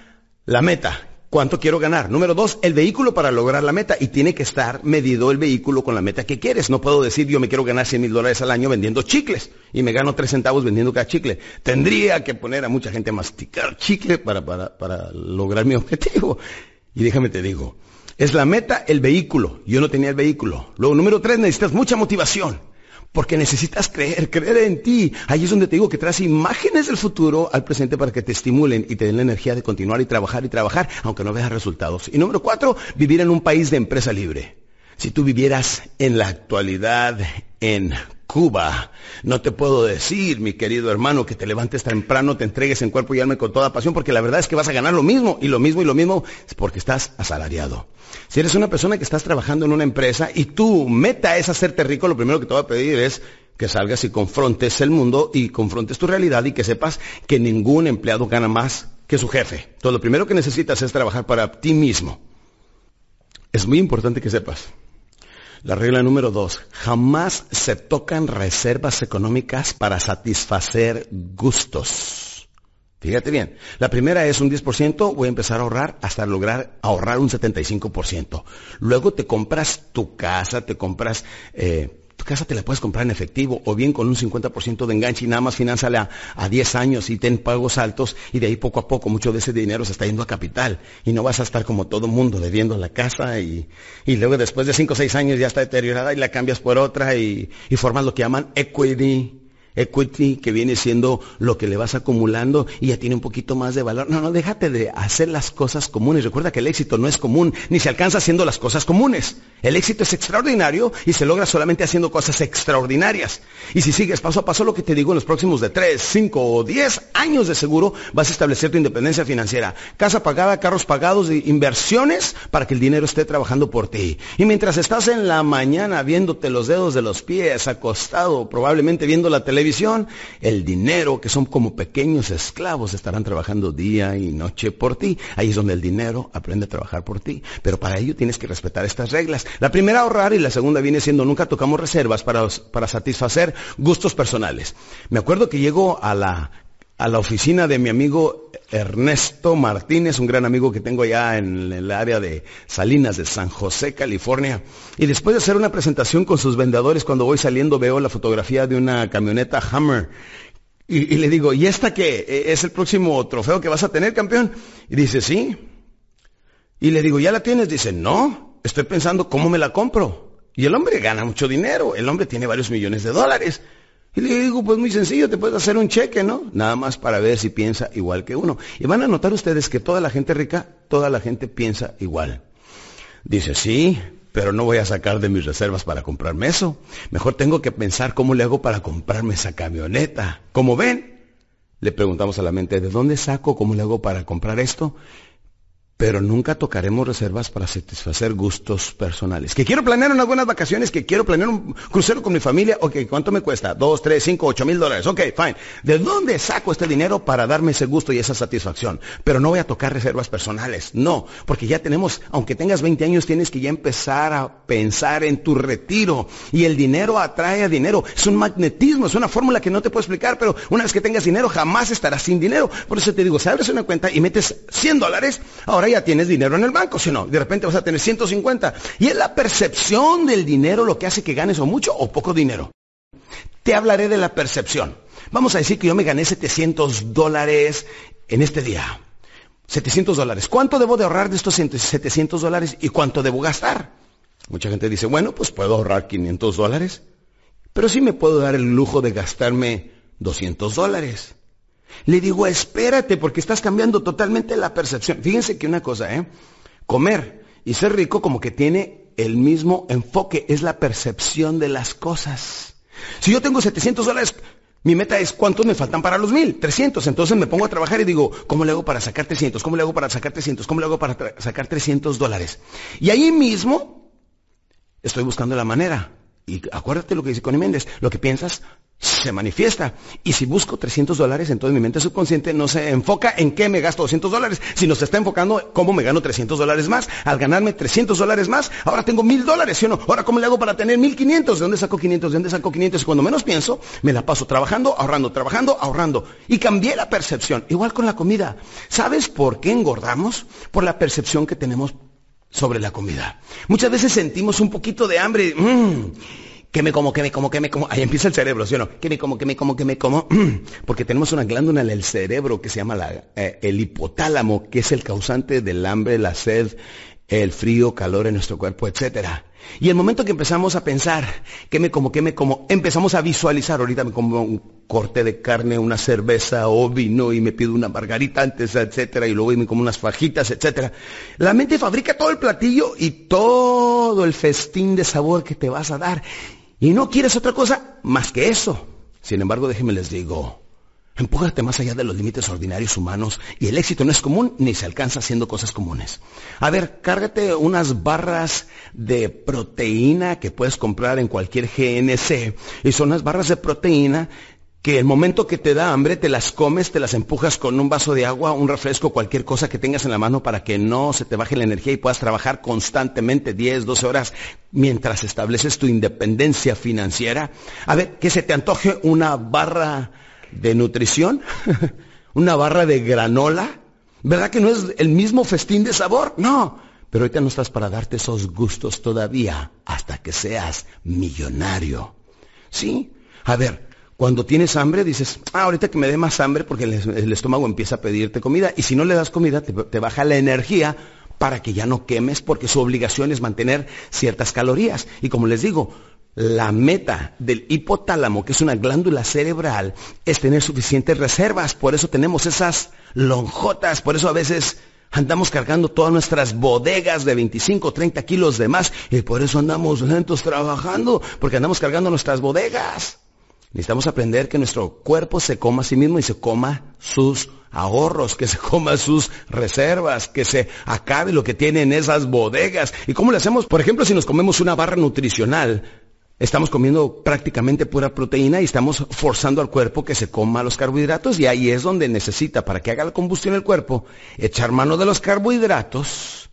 A: la meta. ¿Cuánto quiero ganar? Número dos, el vehículo para lograr la meta. Y tiene que estar medido el vehículo con la meta que quieres. No puedo decir yo me quiero ganar 100 mil dólares al año vendiendo chicles y me gano 3 centavos vendiendo cada chicle. Tendría que poner a mucha gente a masticar chicle para, para, para lograr mi objetivo. Y déjame te digo, es la meta el vehículo. Yo no tenía el vehículo. Luego, número tres, necesitas mucha motivación. Porque necesitas creer, creer en ti. Ahí es donde te digo que traes imágenes del futuro al presente para que te estimulen y te den la energía de continuar y trabajar y trabajar, aunque no veas resultados. Y número cuatro, vivir en un país de empresa libre. Si tú vivieras en la actualidad en Cuba, no te puedo decir, mi querido hermano, que te levantes temprano, te entregues en cuerpo y alma con toda pasión, porque la verdad es que vas a ganar lo mismo, y lo mismo y lo mismo, porque estás asalariado. Si eres una persona que estás trabajando en una empresa y tu meta es hacerte rico, lo primero que te voy a pedir es que salgas y confrontes el mundo y confrontes tu realidad y que sepas que ningún empleado gana más que su jefe. Entonces lo primero que necesitas es trabajar para ti mismo. Es muy importante que sepas. La regla número dos, jamás se tocan reservas económicas para satisfacer gustos. Fíjate bien. La primera es un 10%, voy a empezar a ahorrar hasta lograr ahorrar un 75%. Luego te compras tu casa, te compras... Eh, tu casa te la puedes comprar en efectivo o bien con un 50% de enganche y nada más finanzala a, 10 años y ten pagos altos y de ahí poco a poco mucho de ese dinero se está yendo a capital y no vas a estar como todo mundo debiendo la casa y, y luego después de 5 o 6 años ya está deteriorada y la cambias por otra y, y formas lo que llaman equity equity que viene siendo lo que le vas acumulando y ya tiene un poquito más de valor. No, no, déjate de hacer las cosas comunes. Recuerda que el éxito no es común, ni se alcanza haciendo las cosas comunes. El éxito es extraordinario y se logra solamente haciendo cosas extraordinarias. Y si sigues paso a paso lo que te digo en los próximos de 3, 5 o 10 años de seguro, vas a establecer tu independencia financiera. Casa pagada, carros pagados, inversiones para que el dinero esté trabajando por ti. Y mientras estás en la mañana viéndote los dedos de los pies, acostado, probablemente viendo la televisión, el dinero, que son como pequeños esclavos, estarán trabajando día y noche por ti. Ahí es donde el dinero aprende a trabajar por ti. Pero para ello tienes que respetar estas reglas. La primera ahorrar y la segunda viene siendo nunca tocamos reservas para, para satisfacer gustos personales. Me acuerdo que llego a la a la oficina de mi amigo Ernesto Martínez, un gran amigo que tengo allá en el área de Salinas de San José, California. Y después de hacer una presentación con sus vendedores, cuando voy saliendo veo la fotografía de una camioneta Hammer. Y, le digo, ¿y esta qué? ¿E-, ¿Es el próximo trofeo que vas a tener, campeón? Y dice, sí. Y le digo, ¿ya la tienes? Dice, no, estoy pensando cómo me la compro. Y el hombre gana mucho dinero, el hombre tiene varios millones de dólares. Y le digo, pues muy sencillo, te puedes hacer un cheque, ¿no? Nada más para ver si piensa igual que uno. Y van a notar ustedes que toda la gente rica, toda la gente piensa igual. Dice, sí, pero no voy a sacar de mis reservas para comprarme eso. Mejor tengo que pensar cómo le hago para comprarme esa camioneta. Como ven, le preguntamos a la mente, ¿de dónde saco? ¿Cómo le hago para comprar esto? Pero nunca tocaremos reservas para satisfacer gustos personales. Que quiero planear unas buenas vacaciones, que quiero planear un crucero con mi familia, ok, ¿cuánto me cuesta? Dos, tres, cinco, ocho mil dólares, ok, fine. ¿De dónde saco este dinero para darme ese gusto y esa satisfacción? Pero no voy a tocar reservas personales, no, porque ya tenemos, aunque tengas 20 años, tienes que ya empezar a pensar en tu retiro. Y el dinero atrae a dinero, es un magnetismo, es una fórmula que no te puedo explicar, pero una vez que tengas dinero, jamás estarás sin dinero. Por eso te digo, si abres una cuenta y metes 100 dólares, ahora ya tienes dinero en el banco, si no, de repente vas a tener 150. Y es la percepción del dinero lo que hace que ganes o mucho o poco dinero. Te hablaré de la percepción. Vamos a decir que yo me gané 700 dólares en este día. 700 dólares. ¿Cuánto debo de ahorrar de estos 700 dólares y cuánto debo gastar? Mucha gente dice, bueno, pues puedo ahorrar 500 dólares, pero sí me puedo dar el lujo de gastarme 200 dólares. Le digo, espérate, porque estás cambiando totalmente la percepción. Fíjense que una cosa, ¿eh? Comer y ser rico como que tiene el mismo enfoque, es la percepción de las cosas. Si yo tengo 700 dólares, mi meta es cuántos me faltan para los mil, 300. Entonces me pongo a trabajar y digo, ¿cómo le hago para sacar 300? ¿Cómo le hago para sacar 300? ¿Cómo le hago para sacar 300 dólares? Y ahí mismo estoy buscando la manera. Y acuérdate lo que dice Connie Méndez, lo que piensas, se manifiesta. Y si busco 300 dólares, entonces mi mente subconsciente no se enfoca en qué me gasto 200 dólares, sino se está enfocando en cómo me gano 300 dólares más. Al ganarme 300 dólares más, ahora tengo 1000 dólares, ¿sí o no? Ahora, ¿cómo le hago para tener 1500? ¿De dónde saco 500? ¿De dónde saco 500? Y cuando menos pienso, me la paso trabajando, ahorrando, trabajando, ahorrando. Y cambié la percepción. Igual con la comida. ¿Sabes por qué engordamos? Por la percepción que tenemos sobre la comida. Muchas veces sentimos un poquito de hambre. Mmm, que me como, que me como, que me como. Ahí empieza el cerebro, ¿sí o no? Que me como, que me como, que me como. Porque tenemos una glándula en el cerebro que se llama la, eh, el hipotálamo, que es el causante del hambre, la sed, el frío, calor en nuestro cuerpo, etcétera. Y el momento que empezamos a pensar, que me como, que me como, empezamos a visualizar, ahorita me como un corte de carne, una cerveza o vino y me pido una margarita antes, etcétera, y luego me como unas fajitas, etcétera. La mente fabrica todo el platillo y todo el festín de sabor que te vas a dar. Y no quieres otra cosa más que eso. Sin embargo, déjenme les digo, empújate más allá de los límites ordinarios humanos y el éxito no es común ni se alcanza haciendo cosas comunes. A ver, cárgate unas barras de proteína que puedes comprar en cualquier GNC y son unas barras de proteína que el momento que te da hambre te las comes, te las empujas con un vaso de agua, un refresco, cualquier cosa que tengas en la mano para que no se te baje la energía y puedas trabajar constantemente 10, 12 horas mientras estableces tu independencia financiera. A ver, que se te antoje una barra de nutrición, una barra de granola. ¿Verdad que no es el mismo festín de sabor? No. Pero ahorita no estás para darte esos gustos todavía hasta que seas millonario. ¿Sí? A ver, cuando tienes hambre, dices, ah, ahorita que me dé más hambre porque el, estómago empieza a pedirte comida. Y si no le das comida, te, te baja la energía para que ya no quemes porque su obligación es mantener ciertas calorías. Y como les digo, la meta del hipotálamo, que es una glándula cerebral, es tener suficientes reservas. Por eso tenemos esas lonjotas, por eso a veces andamos cargando todas nuestras bodegas de 25, 30 kilos de más. Y por eso andamos lentos trabajando, porque andamos cargando nuestras bodegas. Necesitamos aprender que nuestro cuerpo se coma a sí mismo y se coma sus ahorros, que se coma sus reservas, que se acabe lo que tiene en esas bodegas. ¿Y cómo lo hacemos? Por ejemplo, si nos comemos una barra nutricional, estamos comiendo prácticamente pura proteína y estamos forzando al cuerpo que se coma los carbohidratos y ahí es donde necesita, para que haga la combustión el cuerpo, echar mano de los carbohidratos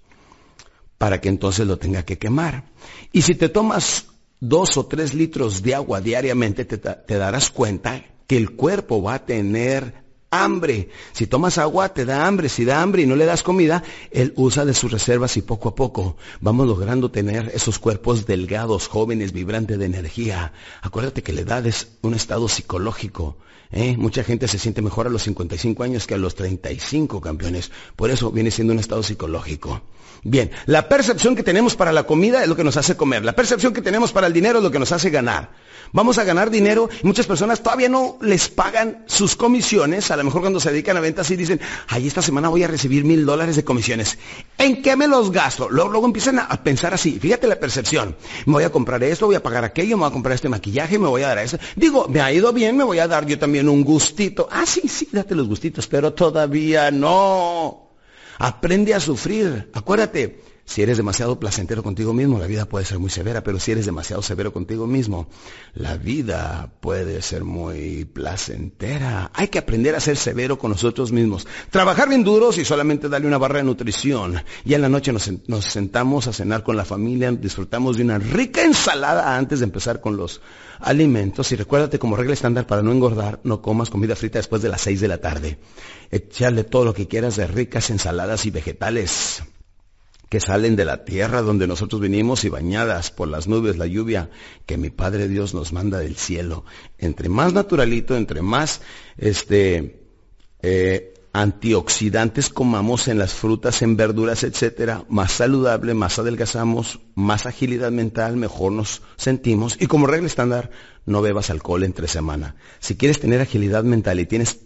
A: para que entonces lo tenga que quemar. Y si te tomas dos o tres litros de agua diariamente, te, darás cuenta que el cuerpo va a tener hambre. Si tomas agua, te da hambre. Si da hambre y no le das comida, él usa de sus reservas y poco a poco vamos logrando tener esos cuerpos delgados, jóvenes, vibrantes de energía. Acuérdate que la edad es un estado psicológico. ¿Eh? Mucha gente se siente mejor a los 55 años que a los 35 campeones. Por eso viene siendo un estado psicológico. Bien, la percepción que tenemos para la comida es lo que nos hace comer. La percepción que tenemos para el dinero es lo que nos hace ganar. Vamos a ganar dinero y muchas personas todavía no les pagan sus comisiones. A lo mejor cuando se dedican a ventas y dicen, ay, esta semana voy a recibir mil dólares de comisiones. ¿En qué me los gasto? Luego, luego empiezan a pensar así. Fíjate la percepción. Me voy a comprar esto, voy a pagar aquello, me voy a comprar este maquillaje, me voy a dar eso. Digo, me ha ido bien, me voy a dar yo también un gustito. Ah, sí, sí, date los gustitos, pero todavía no. Aprende a sufrir. Acuérdate, si eres demasiado placentero contigo mismo, la vida puede ser muy severa, pero si eres demasiado severo contigo mismo, la vida puede ser muy placentera. Hay que aprender a ser severo con nosotros mismos. Trabajar bien duros y solamente darle una barra de nutrición. Y en la noche nos, sentamos a cenar con la familia, disfrutamos de una rica ensalada antes de empezar con los alimentos. Y recuérdate como regla estándar para no engordar, no comas comida frita después de las 6 de la tarde. Echarle todo lo que quieras de ricas ensaladas y vegetales que salen de la tierra donde nosotros venimos y bañadas por las nubes, la lluvia que mi Padre Dios nos manda del cielo. Entre más naturalito, entre más este eh, antioxidantes comamos en las frutas, en verduras, etcétera, más saludable, más adelgazamos, más agilidad mental, mejor nos sentimos. Y como regla estándar, no bebas alcohol entre semana. Si quieres tener agilidad mental y tienes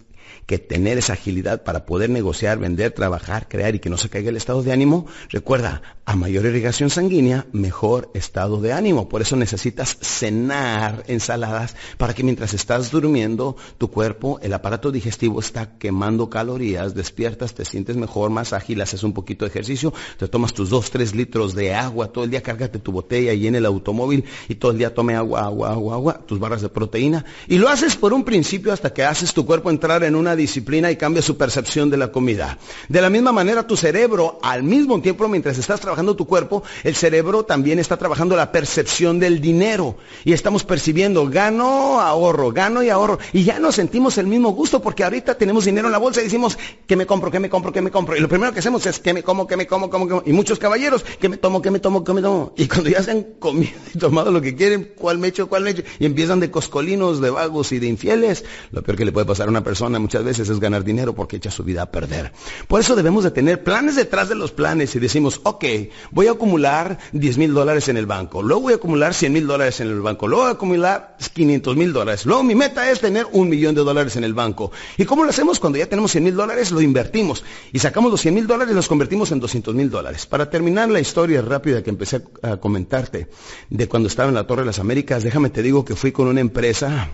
A: que tener esa agilidad para poder negociar, vender, trabajar, crear y que no se caiga el estado de ánimo, recuerda, a mayor irrigación sanguínea, mejor estado de ánimo. Por eso necesitas cenar ensaladas para que mientras estás durmiendo, tu cuerpo, el aparato digestivo está quemando calorías, despiertas, te sientes mejor, más ágil, haces un poquito de ejercicio, te tomas tus dos, tres litros de agua, todo el día cárgate tu botella y en el automóvil y todo el día tome agua, agua, agua, agua, tus barras de proteína. Y lo haces por un principio hasta que haces tu cuerpo entrar en una disciplina y cambia su percepción de la comida. De la misma manera, tu cerebro, al mismo tiempo, mientras estás trabajando tu cuerpo, el cerebro también está trabajando la percepción del dinero. Y estamos percibiendo, gano, ahorro, gano y ahorro. Y ya no sentimos el mismo gusto porque ahorita tenemos dinero en la bolsa y decimos, que me compro, que me compro, que me compro. Y lo primero que hacemos es, que me como, que me como, como, como. Y muchos caballeros, que me tomo, que me tomo, que me tomo. Y cuando ya se han comido y tomado lo que quieren, cuál me echo, cuál me echo, y empiezan de coscolinos, de vagos y de infieles, lo peor que le puede pasar a una persona muchas veces es ganar dinero porque echa su vida a perder. Por eso debemos de tener planes detrás de los planes y decimos, ok, voy a acumular 10 mil dólares en el banco, luego voy a acumular 100 mil dólares en el banco, luego voy a acumular 500 mil dólares, luego mi meta es tener un millón de dólares en el banco. ¿Y cómo lo hacemos cuando ya tenemos 100 mil dólares? Lo invertimos y sacamos los 100 mil dólares y los convertimos en 200 mil dólares. Para terminar la historia rápida que empecé a comentarte de cuando estaba en la Torre de las Américas, déjame te digo que fui con una empresa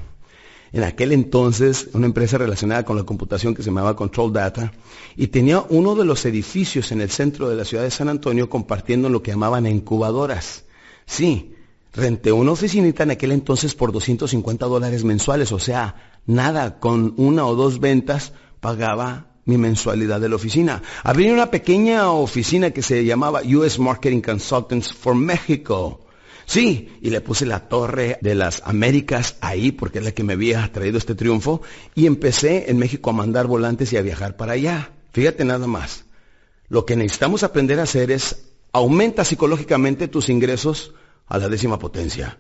A: en aquel entonces una empresa relacionada con la computación que se llamaba Control Data, y tenía uno de los edificios en el centro de la ciudad de San Antonio compartiendo lo que llamaban incubadoras. Sí, renté una oficinita en aquel entonces por 250 dólares mensuales, o sea, nada, con una o dos ventas pagaba mi mensualidad de la oficina. Había una pequeña oficina que se llamaba US Marketing Consultants for Mexico. Sí, y le puse la torre de las Américas ahí porque es la que me había traído este triunfo y empecé en México a mandar volantes y a viajar para allá. Fíjate nada más. Lo que necesitamos aprender a hacer es aumenta psicológicamente tus ingresos a la décima potencia.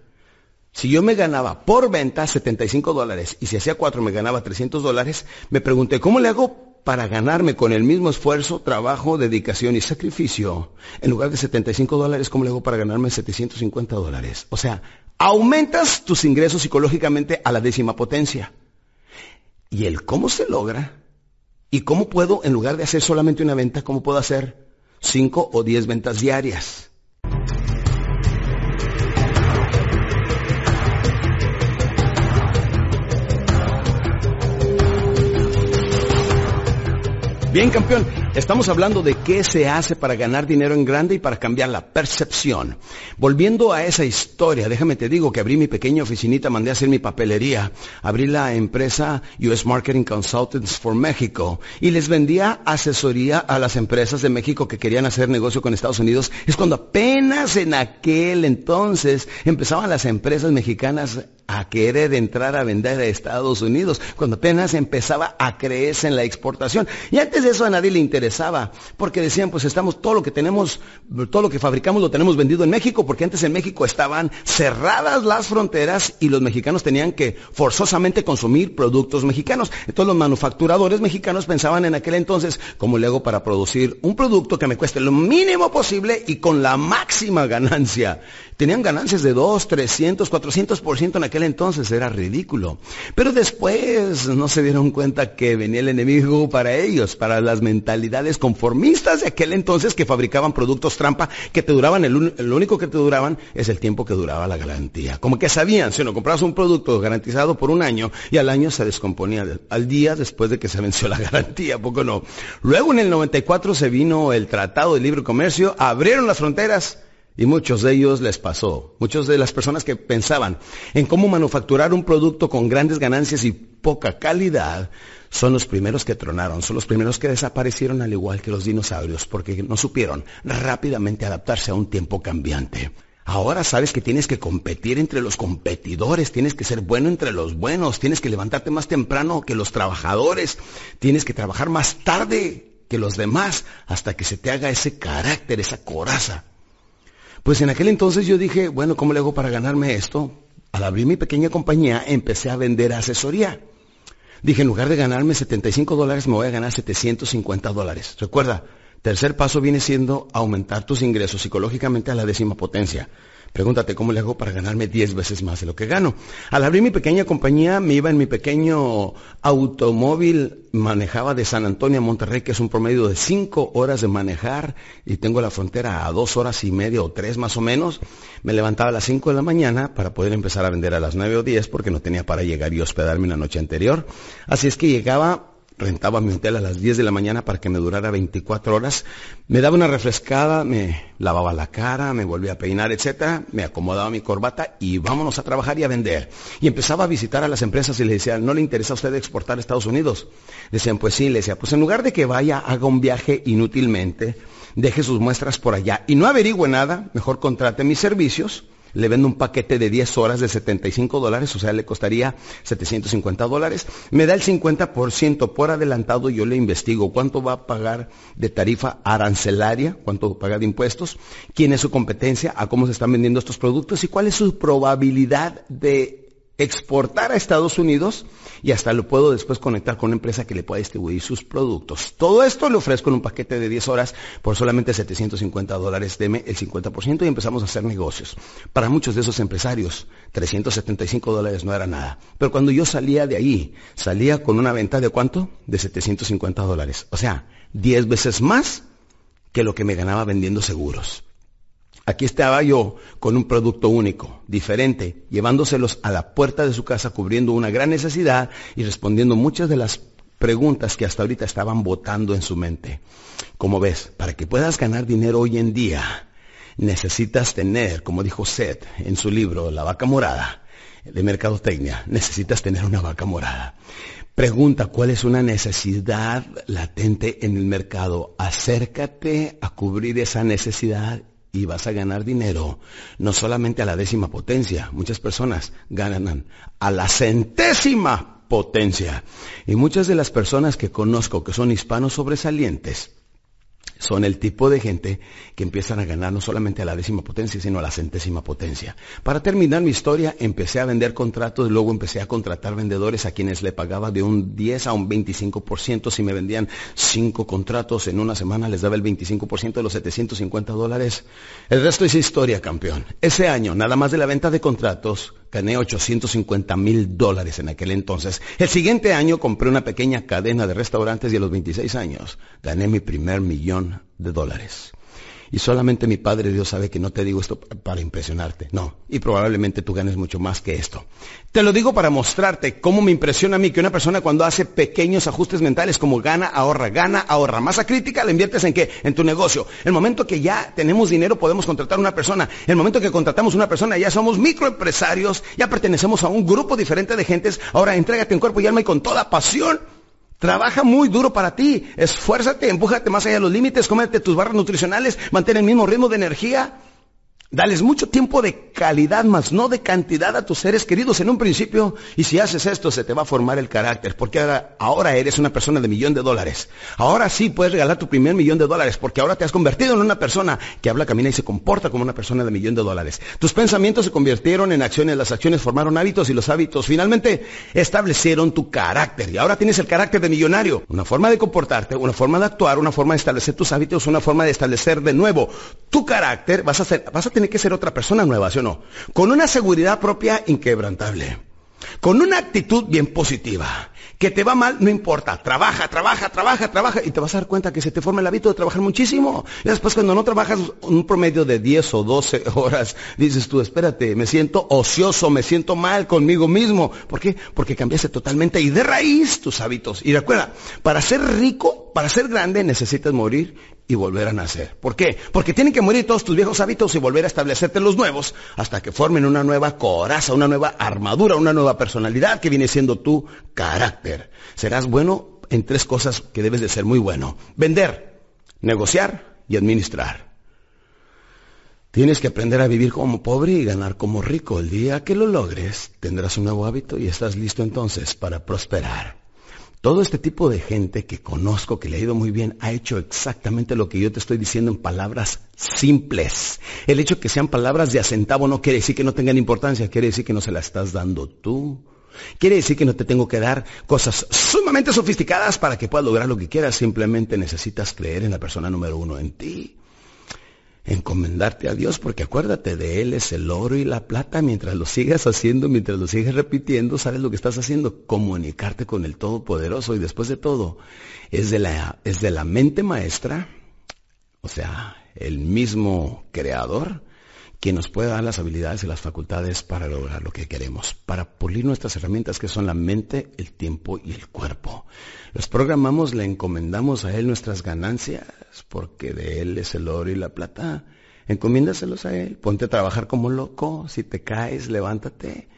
A: Si yo me ganaba por venta 75 dólares y si hacía cuatro me ganaba 300 dólares, me pregunté, ¿cómo le hago para ganarme con el mismo esfuerzo, trabajo, dedicación y sacrificio, en lugar de 75 dólares, ¿cómo le hago para ganarme 750 dólares? O sea, aumentas tus ingresos psicológicamente a la décima potencia. ¿Y el cómo se logra? ¿Y cómo puedo, en lugar de hacer solamente una venta, cómo puedo hacer cinco o diez ventas diarias? Bien, campeón, estamos hablando de qué se hace para ganar dinero en grande y para cambiar la percepción. Volviendo a esa historia, déjame te digo que abrí mi pequeña oficinita, mandé a hacer mi papelería, abrí la empresa US Marketing Consultants for México y les vendía asesoría a las empresas de México que querían hacer negocio con Estados Unidos. Es cuando apenas en aquel entonces empezaban las empresas mexicanas a querer entrar a vender a Estados Unidos, cuando apenas empezaba a creerse en la exportación. Y antes de eso a nadie le interesaba, porque decían, pues estamos, todo lo que tenemos, todo lo que fabricamos lo tenemos vendido en México, porque antes en México estaban cerradas las fronteras y los mexicanos tenían que forzosamente consumir productos mexicanos. Entonces los manufacturadores mexicanos pensaban en aquel entonces, ¿cómo le hago para producir un producto que me cueste lo mínimo posible y con la máxima ganancia? Tenían ganancias de 2, 300, 400% en aquel entonces, era ridículo. Pero después no se dieron cuenta que venía el enemigo para ellos, para las mentalidades conformistas de aquel entonces que fabricaban productos trampa que te duraban, el, lo único que te duraban es el tiempo que duraba la garantía. Como que sabían, si no comprabas un producto garantizado por un año y al año se descomponía al día después de que se venció la garantía, poco no. Luego en el 94 se vino el Tratado de Libre Comercio, abrieron las fronteras y muchos de ellos les pasó. Muchos de las personas que pensaban en cómo manufacturar un producto con grandes ganancias y poca calidad, son los primeros que tronaron, son los primeros que desaparecieron al igual que los dinosaurios, porque no supieron rápidamente adaptarse a un tiempo cambiante. Ahora sabes que tienes que competir entre los competidores, tienes que ser bueno entre los buenos, tienes que levantarte más temprano que los trabajadores, tienes que trabajar más tarde que los demás hasta que se te haga ese carácter, esa coraza. Pues en aquel entonces yo dije, bueno, ¿cómo le hago para ganarme esto? Al abrir mi pequeña compañía empecé a vender asesoría. Dije, en lugar de ganarme 75 dólares, me voy a ganar 750 dólares. Recuerda, tercer paso viene siendo aumentar tus ingresos psicológicamente a la décima potencia. Pregúntate cómo le hago para ganarme 10 veces más de lo que gano. Al abrir mi pequeña compañía, me iba en mi pequeño automóvil, manejaba de San Antonio a Monterrey, que es un promedio de 5 horas de manejar, y tengo la frontera a 2 horas y media o 3 más o menos. Me levantaba a las 5 de la mañana para poder empezar a vender a las 9 o 10 porque no tenía para llegar y hospedarme una noche anterior. Así es que llegaba rentaba mi hotel a las 10 de la mañana para que me durara 24 horas, me daba una refrescada, me lavaba la cara, me volvía a peinar, etcétera, me acomodaba mi corbata y vámonos a trabajar y a vender. Y empezaba a visitar a las empresas y le decía, ¿no le interesa a usted exportar a Estados Unidos? Decían, pues sí, le decía, pues en lugar de que vaya, haga un viaje inútilmente, deje sus muestras por allá y no averigüe nada, mejor contrate mis servicios le vendo un paquete de 10 horas de 75 dólares, o sea, le costaría 750 dólares. Me da el 50% por adelantado, yo le investigo cuánto va a pagar de tarifa arancelaria, cuánto paga de impuestos, quién es su competencia, a cómo se están vendiendo estos productos y cuál es su probabilidad de exportar a Estados Unidos y hasta lo puedo después conectar con una empresa que le pueda distribuir sus productos. Todo esto le ofrezco en un paquete de 10 horas por solamente 750 dólares, deme el 50% y empezamos a hacer negocios. Para muchos de esos empresarios, 375 dólares no era nada. Pero cuando yo salía de ahí, salía con una venta de cuánto? De 750 dólares. O sea, 10 veces más que lo que me ganaba vendiendo seguros. Aquí estaba yo con un producto único, diferente, llevándoselos a la puerta de su casa, cubriendo una gran necesidad y respondiendo muchas de las preguntas que hasta ahorita estaban votando en su mente. Como ves, para que puedas ganar dinero hoy en día, necesitas tener, como dijo Seth en su libro La vaca morada de mercadotecnia, necesitas tener una vaca morada. Pregunta, ¿cuál es una necesidad latente en el mercado? Acércate a cubrir esa necesidad y vas a ganar dinero, no solamente a la décima potencia, muchas personas ganan a la centésima potencia. Y muchas de las personas que conozco que son hispanos sobresalientes, son el tipo de gente que empiezan a ganar no solamente a la décima potencia, sino a la centésima potencia. Para terminar mi historia, empecé a vender contratos, luego empecé a contratar vendedores a quienes le pagaba de un 10 a un 25%. Si me vendían cinco contratos en una semana, les daba el 25% de los 750 dólares. El resto es historia, campeón. Ese año, nada más de la venta de contratos, Gané 850 mil dólares en aquel entonces. El siguiente año compré una pequeña cadena de restaurantes y a los 26 años gané mi primer millón de dólares. Y solamente mi Padre Dios sabe que no te digo esto para impresionarte. No. Y probablemente tú ganes mucho más que esto. Te lo digo para mostrarte cómo me impresiona a mí que una persona cuando hace pequeños ajustes mentales como gana, ahorra, gana, ahorra. Masa crítica la inviertes en qué? En tu negocio. El momento que ya tenemos dinero podemos contratar a una persona. El momento que contratamos una persona ya somos microempresarios, ya pertenecemos a un grupo diferente de gentes. Ahora entrégate en cuerpo y alma y con toda pasión Trabaja muy duro para ti. Esfuérzate, empújate más allá de los límites, cómete tus barras nutricionales, mantén el mismo ritmo de energía. Dales mucho tiempo de calidad, más no de cantidad a tus seres queridos en un principio. Y si haces esto, se te va a formar el carácter. Porque ahora, ahora, eres una persona de millón de dólares. Ahora sí puedes regalar tu primer millón de dólares. Porque ahora te has convertido en una persona que habla, camina y se comporta como una persona de millón de dólares. Tus pensamientos se convirtieron en acciones. Las acciones formaron hábitos y los hábitos finalmente establecieron tu carácter. Y ahora tienes el carácter de millonario. Una forma de comportarte, una forma de actuar, una forma de establecer tus hábitos, una forma de establecer de nuevo tu carácter. Vas a, hacer, vas a tener tiene que ser otra persona nueva, ¿sí o no? Con una seguridad propia inquebrantable. Con una actitud bien positiva. Que te va mal, no importa. Trabaja, trabaja, trabaja, trabaja. Y te vas a dar cuenta que se te forma el hábito de trabajar muchísimo. Y después cuando no trabajas un promedio de 10 o 12 horas, dices tú, espérate, me siento ocioso, me siento mal conmigo mismo. ¿Por qué? Porque cambiaste totalmente y de raíz tus hábitos. Y recuerda, para ser rico, para ser grande, necesitas morir y volver a nacer. ¿Por qué? Porque tienen que morir todos tus viejos hábitos y volver a establecerte los nuevos hasta que formen una nueva coraza, una nueva armadura, una nueva personalidad que viene siendo tu carácter. Serás bueno en tres cosas que debes de ser muy bueno. Vender, negociar y administrar. Tienes que aprender a vivir como pobre y ganar como rico. El día que lo logres, tendrás un nuevo hábito y estás listo entonces para prosperar. Todo este tipo de gente que conozco, que le ha ido muy bien, ha hecho exactamente lo que yo te estoy diciendo en palabras simples. El hecho que sean palabras de acentavo no quiere decir que no tengan importancia, quiere decir que no se la estás dando tú. Quiere decir que no te tengo que dar cosas sumamente sofisticadas para que puedas lograr lo que quieras, simplemente necesitas creer en la persona número uno, en ti. Encomendarte a Dios, porque acuérdate de Él es el oro y la plata, mientras lo sigas haciendo, mientras lo sigues repitiendo, sabes lo que estás haciendo, comunicarte con el Todopoderoso. Y después de todo, es de la, es de la mente maestra, o sea, el mismo creador, quien nos puede dar las habilidades y las facultades para lograr lo que queremos, para pulir nuestras herramientas que son la mente, el tiempo y el cuerpo. Los programamos, le encomendamos a Él nuestras ganancias, porque de Él es el oro y la plata. Encomiéndaselos a Él, ponte a trabajar como loco, si te caes, levántate.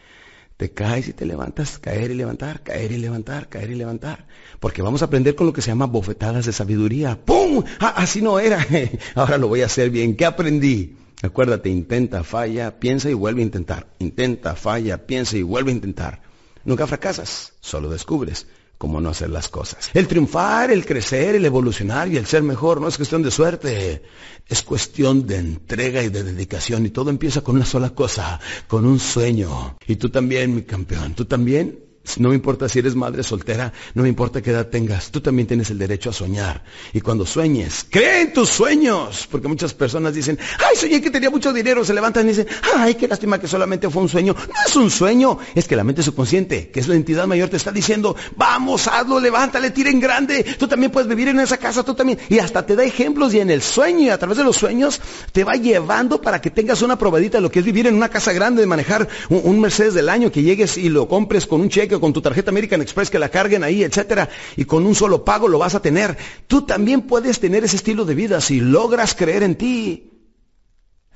A: Te caes y te levantas, caer y levantar, caer y levantar, caer y levantar. Porque vamos a aprender con lo que se llama bofetadas de sabiduría. ¡Pum! Ah, así no era. Ahora lo voy a hacer bien. ¿Qué aprendí? Acuérdate, intenta, falla, piensa y vuelve a intentar. Intenta, falla, piensa y vuelve a intentar. Nunca fracasas, solo descubres cómo no hacer las cosas. El triunfar, el crecer, el evolucionar y el ser mejor no es cuestión de suerte, es cuestión de entrega y de dedicación y todo empieza con una sola cosa, con un sueño. Y tú también, mi campeón, tú también no me importa si eres madre soltera, no me importa qué edad tengas, tú también tienes el derecho a soñar. Y cuando sueñes, cree en tus sueños. Porque muchas personas dicen, ay, soñé que tenía mucho dinero, se levantan y dicen, ay, qué lástima que solamente fue un sueño. No es un sueño, es que la mente subconsciente, que es la entidad mayor, te está diciendo, vamos, hazlo, levántale, tira en grande, tú también puedes vivir en esa casa, tú también. Y hasta te da ejemplos y en el sueño y a través de los sueños te va llevando para que tengas una probadita de lo que es vivir en una casa grande, de manejar un, un Mercedes del año, que llegues y lo compres con un cheque con tu tarjeta American Express, que la carguen ahí, etcétera, y con un solo pago lo vas a tener. Tú también puedes tener ese estilo de vida si logras creer en ti.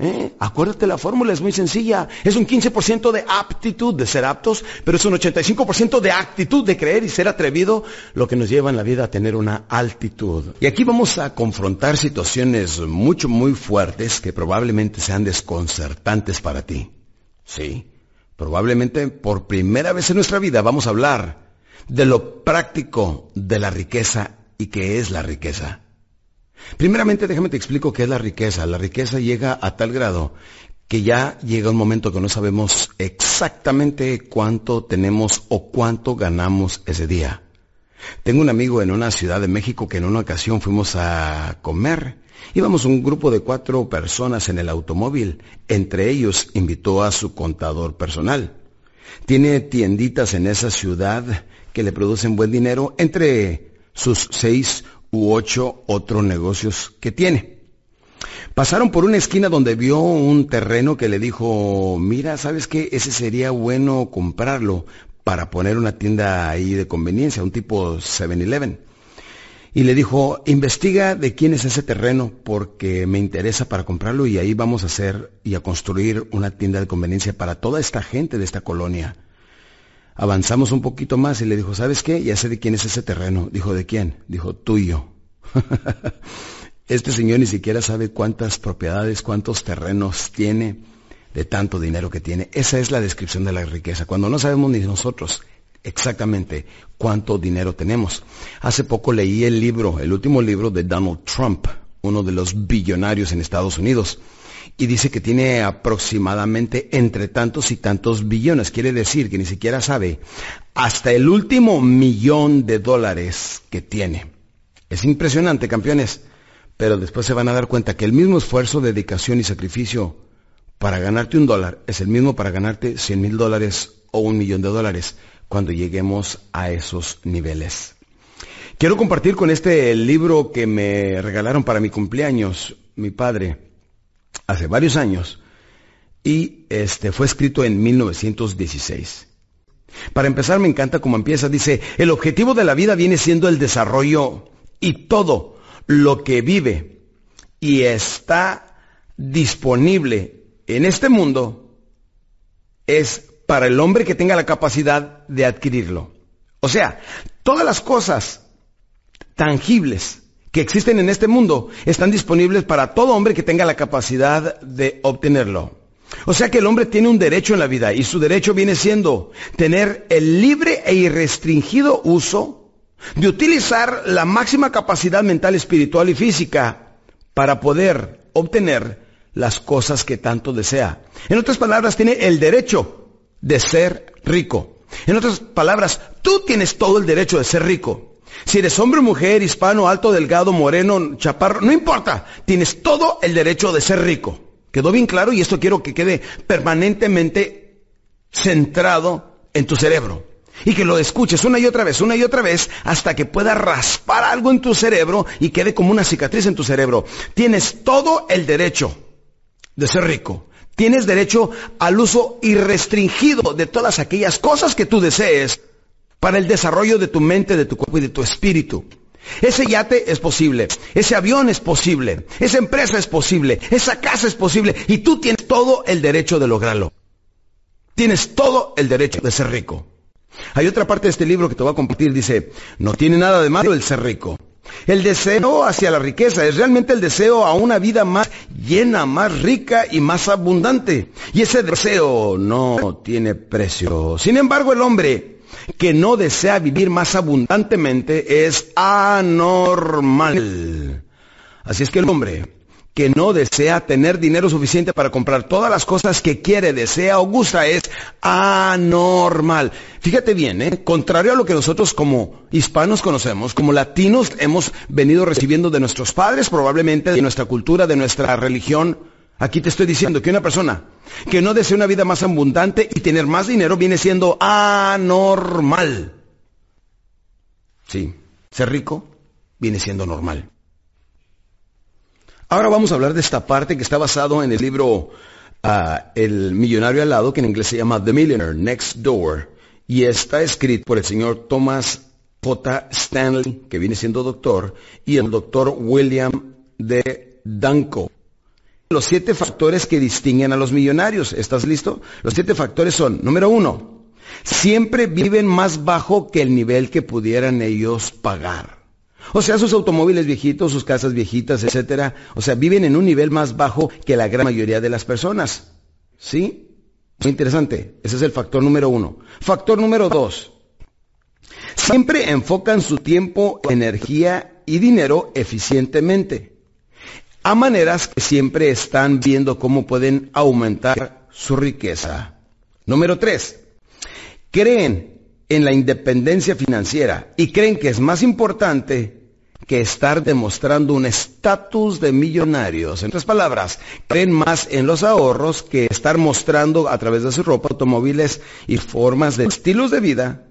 A: ¿Eh? Acuérdate, la fórmula es muy sencilla. Es un 15% de aptitud de ser aptos, pero es un 85% de actitud de creer y ser atrevido, lo que nos lleva en la vida a tener una altitud. Y aquí vamos a confrontar situaciones mucho, muy fuertes que probablemente sean desconcertantes para ti. Sí. Probablemente por primera vez en nuestra vida vamos a hablar de lo práctico de la riqueza y qué es la riqueza. Primeramente déjame te explico qué es la riqueza. La riqueza llega a tal grado que ya llega un momento que no sabemos exactamente cuánto tenemos o cuánto ganamos ese día. Tengo un amigo en una ciudad de México que en una ocasión fuimos a comer Íbamos un grupo de cuatro personas en el automóvil. Entre ellos invitó a su contador personal. Tiene tienditas en esa ciudad que le producen buen dinero entre sus seis u ocho otros negocios que tiene. Pasaron por una esquina donde vio un terreno que le dijo, mira, ¿sabes qué? Ese sería bueno comprarlo para poner una tienda ahí de conveniencia, un tipo 7-Eleven y le dijo, investiga de quién es ese terreno porque me interesa para comprarlo y ahí vamos a hacer y a construir una tienda de conveniencia para toda esta gente de esta colonia. Avanzamos un poquito más y le dijo, ¿sabes qué? Ya sé de quién es ese terreno. Dijo, ¿de quién? Dijo, tuyo. este señor ni siquiera sabe cuántas propiedades, cuántos terrenos tiene de tanto dinero que tiene. Esa es la descripción de la riqueza. Cuando no sabemos ni nosotros exactamente cuánto dinero tenemos. Hace poco leí el libro, el último libro de Donald Trump, uno de los billonarios en Estados Unidos, y dice que tiene aproximadamente entre tantos y tantos billones. Quiere decir que ni siquiera sabe hasta el último millón de dólares que tiene. Es impresionante, campeones, pero después se van a dar cuenta que el mismo esfuerzo, dedicación y sacrificio para ganarte un dólar es el mismo para ganarte cien mil dólares o un millón de dólares cuando lleguemos a esos niveles. Quiero compartir con este libro que me regalaron para mi cumpleaños, mi padre, hace varios años, y este fue escrito en 1916. Para empezar, me encanta cómo empieza. Dice, el objetivo de la vida viene siendo el desarrollo y todo lo que vive y está disponible en este mundo es para el hombre que tenga la capacidad de adquirirlo. O sea, todas las cosas tangibles que existen en este mundo están disponibles para todo hombre que tenga la capacidad de obtenerlo. O sea que el hombre tiene un derecho en la vida y su derecho viene siendo tener el libre e irrestringido uso de utilizar la máxima capacidad mental, espiritual y física para poder obtener las cosas que tanto desea. En otras palabras, tiene el derecho de ser rico. En otras palabras, tú tienes todo el derecho de ser rico. Si eres hombre mujer, hispano, alto, delgado, moreno, chaparro, no importa. Tienes todo el derecho de ser rico. ¿Quedó bien claro? Y esto quiero que quede permanentemente centrado en tu cerebro. Y que lo escuches una y otra vez, una y otra vez, hasta que pueda raspar algo en tu cerebro y quede como una cicatriz en tu cerebro. Tienes todo el derecho de ser rico. Tienes derecho al uso irrestringido de todas aquellas cosas que tú desees para el desarrollo de tu mente, de tu cuerpo y de tu espíritu. Ese yate es posible, ese avión es posible, esa empresa es posible, esa casa es posible y tú tienes todo el derecho de lograrlo. Tienes todo el derecho de ser rico. Hay otra parte de este libro que te voy a compartir, dice, no tiene nada de malo el ser rico. El deseo hacia la riqueza es realmente el deseo a una vida más llena, más rica y más abundante. Y ese deseo no tiene precio. Sin embargo, el hombre que no desea vivir más abundantemente es anormal. Así es que el hombre que no desea tener dinero suficiente para comprar todas las cosas que quiere, desea o gusta es anormal. Fíjate bien, ¿eh? contrario a lo que nosotros como hispanos conocemos, como latinos hemos venido recibiendo de nuestros padres, probablemente de nuestra cultura, de nuestra religión, Aquí te estoy diciendo que una persona que no desea una vida más abundante y tener más dinero viene siendo anormal. Sí, ser rico viene siendo normal. Ahora vamos a hablar de esta parte que está basado en el libro ah, El millonario al lado, que en inglés se llama The Millionaire Next Door, y está escrito por el señor Thomas J. Stanley, que viene siendo doctor, y el doctor William D. Danko. Los siete factores que distinguen a los millonarios. ¿Estás listo? Los siete factores son, número uno, siempre viven más bajo que el nivel que pudieran ellos pagar. O sea, sus automóviles viejitos, sus casas viejitas, etcétera, o sea, viven en un nivel más bajo que la gran mayoría de las personas. ¿Sí? Muy interesante. Ese es el factor número uno. Factor número dos. Siempre enfocan su tiempo, energía y dinero eficientemente a maneras que siempre están viendo cómo pueden aumentar su riqueza. Número tres, creen en la independencia financiera y creen que es más importante que estar demostrando un estatus de millonarios. En otras palabras, creen más en los ahorros que estar mostrando a través de su ropa, automóviles y formas de estilos de vida.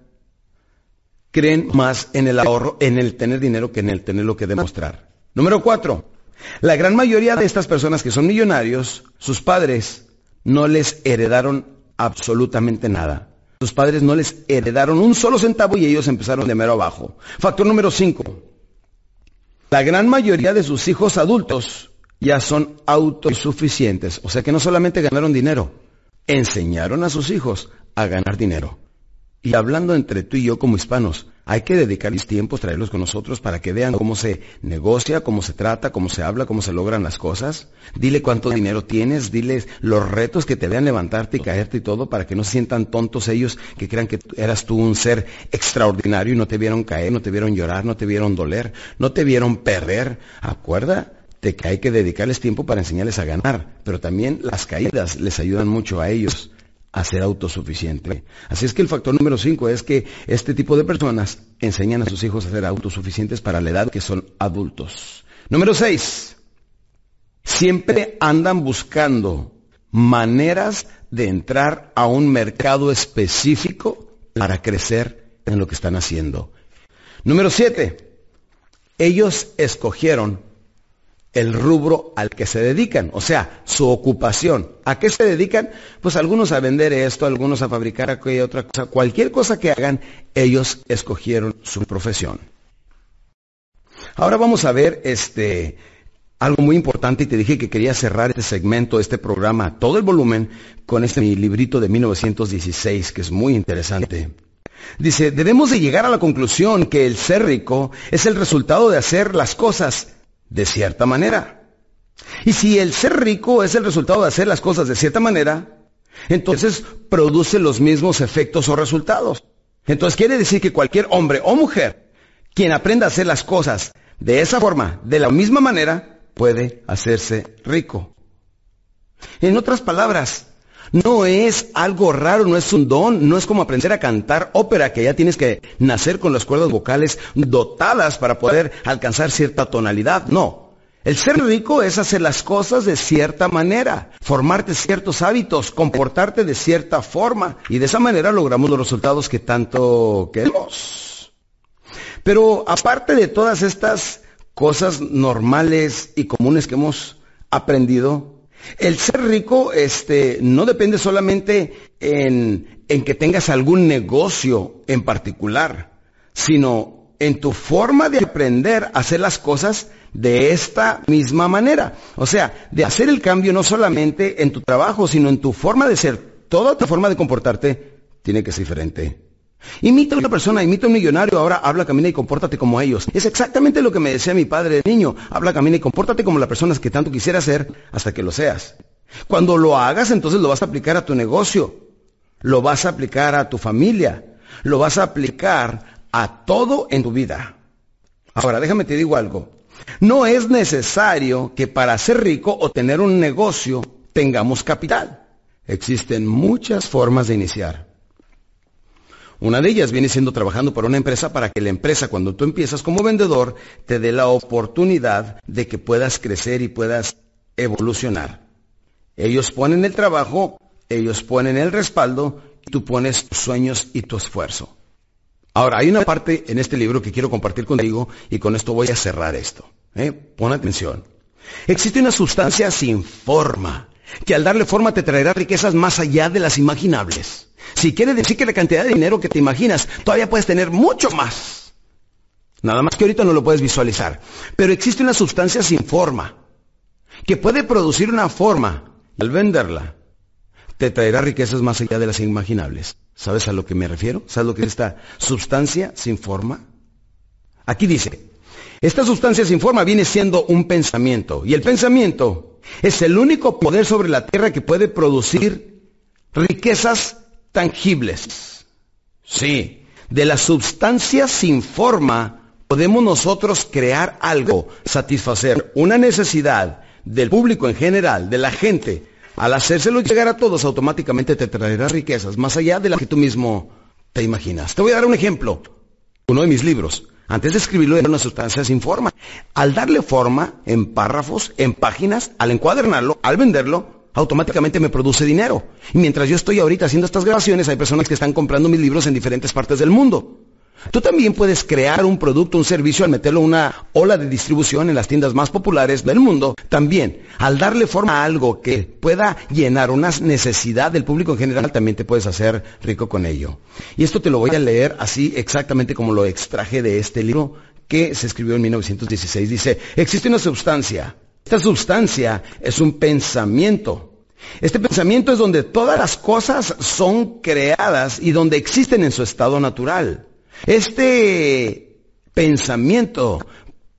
A: Creen más en el ahorro, en el tener dinero que en el tener lo que demostrar. Número cuatro, la gran mayoría de estas personas que son millonarios, sus padres no les heredaron absolutamente nada. Sus padres no les heredaron un solo centavo y ellos empezaron de mero abajo. Factor número 5. La gran mayoría de sus hijos adultos ya son autosuficientes. O sea que no solamente ganaron dinero, enseñaron a sus hijos a ganar dinero. Y hablando entre tú y yo como hispanos, hay que dedicarles tiempos, traerlos con nosotros para que vean cómo se negocia, cómo se trata, cómo se habla, cómo se logran las cosas. Dile cuánto dinero tienes, diles los retos que te vean levantarte y caerte y todo para que no se sientan tontos ellos que crean que eras tú un ser extraordinario y no te vieron caer, no te vieron llorar, no te vieron doler, no te vieron perder. Acuérdate que hay que dedicarles tiempo para enseñarles a ganar, pero también las caídas les ayudan mucho a ellos a ser autosuficiente. Así es que el factor número cinco es que este tipo de personas enseñan a sus hijos a ser autosuficientes para la edad que son adultos. Número seis, siempre andan buscando maneras de entrar a un mercado específico para crecer en lo que están haciendo. Número siete, ellos escogieron el rubro al que se dedican, o sea, su ocupación. ¿A qué se dedican? Pues algunos a vender esto, algunos a fabricar aquella otra cosa. Cualquier cosa que hagan, ellos escogieron su profesión. Ahora vamos a ver este algo muy importante y te dije que quería cerrar este segmento, este programa, todo el volumen con este mi librito de 1916 que es muy interesante. Dice, debemos de llegar a la conclusión que el ser rico es el resultado de hacer las cosas de cierta manera. Y si el ser rico es el resultado de hacer las cosas de cierta manera, entonces produce los mismos efectos o resultados. Entonces quiere decir que cualquier hombre o mujer quien aprenda a hacer las cosas de esa forma, de la misma manera, puede hacerse rico. En otras palabras, No es algo raro, no es un don, no es como aprender a cantar ópera, que ya tienes que nacer con las cuerdas vocales dotadas para poder alcanzar cierta tonalidad. No. El ser rico es hacer las cosas de cierta manera, formarte ciertos hábitos, comportarte de cierta forma, y de esa manera logramos los resultados que tanto queremos. Pero aparte de todas estas cosas normales y comunes que hemos aprendido, el ser rico este, no depende solamente en, en que tengas algún negocio en particular, sino en tu forma de aprender a hacer las cosas de esta misma manera. O sea, de hacer el cambio no solamente en tu trabajo, sino en tu forma de ser. Toda tu forma de comportarte tiene que ser diferente. Imita a una persona, imita a un millonario, ahora habla, camina y compórtate como ellos. Es exactamente lo que me decía mi padre de niño. Habla, camina y compórtate como la persona que tanto quisiera ser hasta que lo seas. Cuando lo hagas, entonces lo vas a aplicar a tu negocio, lo vas a aplicar a tu familia, lo vas a aplicar a todo en tu vida. Ahora, déjame te digo algo. No es necesario que para ser rico o tener un negocio tengamos capital. Existen muchas formas de iniciar. Una de ellas viene siendo trabajando para una empresa para que la empresa, cuando tú empiezas como vendedor, te dé la oportunidad de que puedas crecer y puedas evolucionar. Ellos ponen el trabajo, ellos ponen el respaldo, y tú pones tus sueños y tu esfuerzo. Ahora, hay una parte en este libro que quiero compartir contigo y con esto voy a cerrar esto. ¿eh? Pon atención. Existe una sustancia sin forma que al darle forma te traerá riquezas más allá de las imaginables. Si quiere decir que la cantidad de dinero que te imaginas, todavía puedes tener mucho más. Nada más que ahorita no lo puedes visualizar. Pero existe una sustancia sin forma, que puede producir una forma. Al venderla, te traerá riquezas más allá de las imaginables. ¿Sabes a lo que me refiero? ¿Sabes lo que es esta sustancia sin forma? Aquí dice, esta sustancia sin forma viene siendo un pensamiento. Y el pensamiento es el único poder sobre la tierra que puede producir riquezas tangibles. Sí, de la sustancia sin forma podemos nosotros crear algo, satisfacer una necesidad del público en general, de la gente. Al hacérselo llegar a todos, automáticamente te traerá riquezas, más allá de las que tú mismo te imaginas. Te voy a dar un ejemplo. Uno de mis libros. Antes de escribirlo era una sustancia sin forma. Al darle forma en párrafos, en páginas, al encuadernarlo, al venderlo, automáticamente me produce dinero. Y mientras yo estoy ahorita haciendo estas grabaciones, hay personas que están comprando mis libros en diferentes partes del mundo. Tú también puedes crear un producto, un servicio al meterlo en una ola de distribución en las tiendas más populares del mundo. También, al darle forma a algo que pueda llenar una necesidad del público en general, también te puedes hacer rico con ello. Y esto te lo voy a leer así exactamente como lo extraje de este libro que se escribió en 1916. Dice, existe una sustancia esta sustancia es un pensamiento. Este pensamiento es donde todas las cosas son creadas y donde existen en su estado natural. Este pensamiento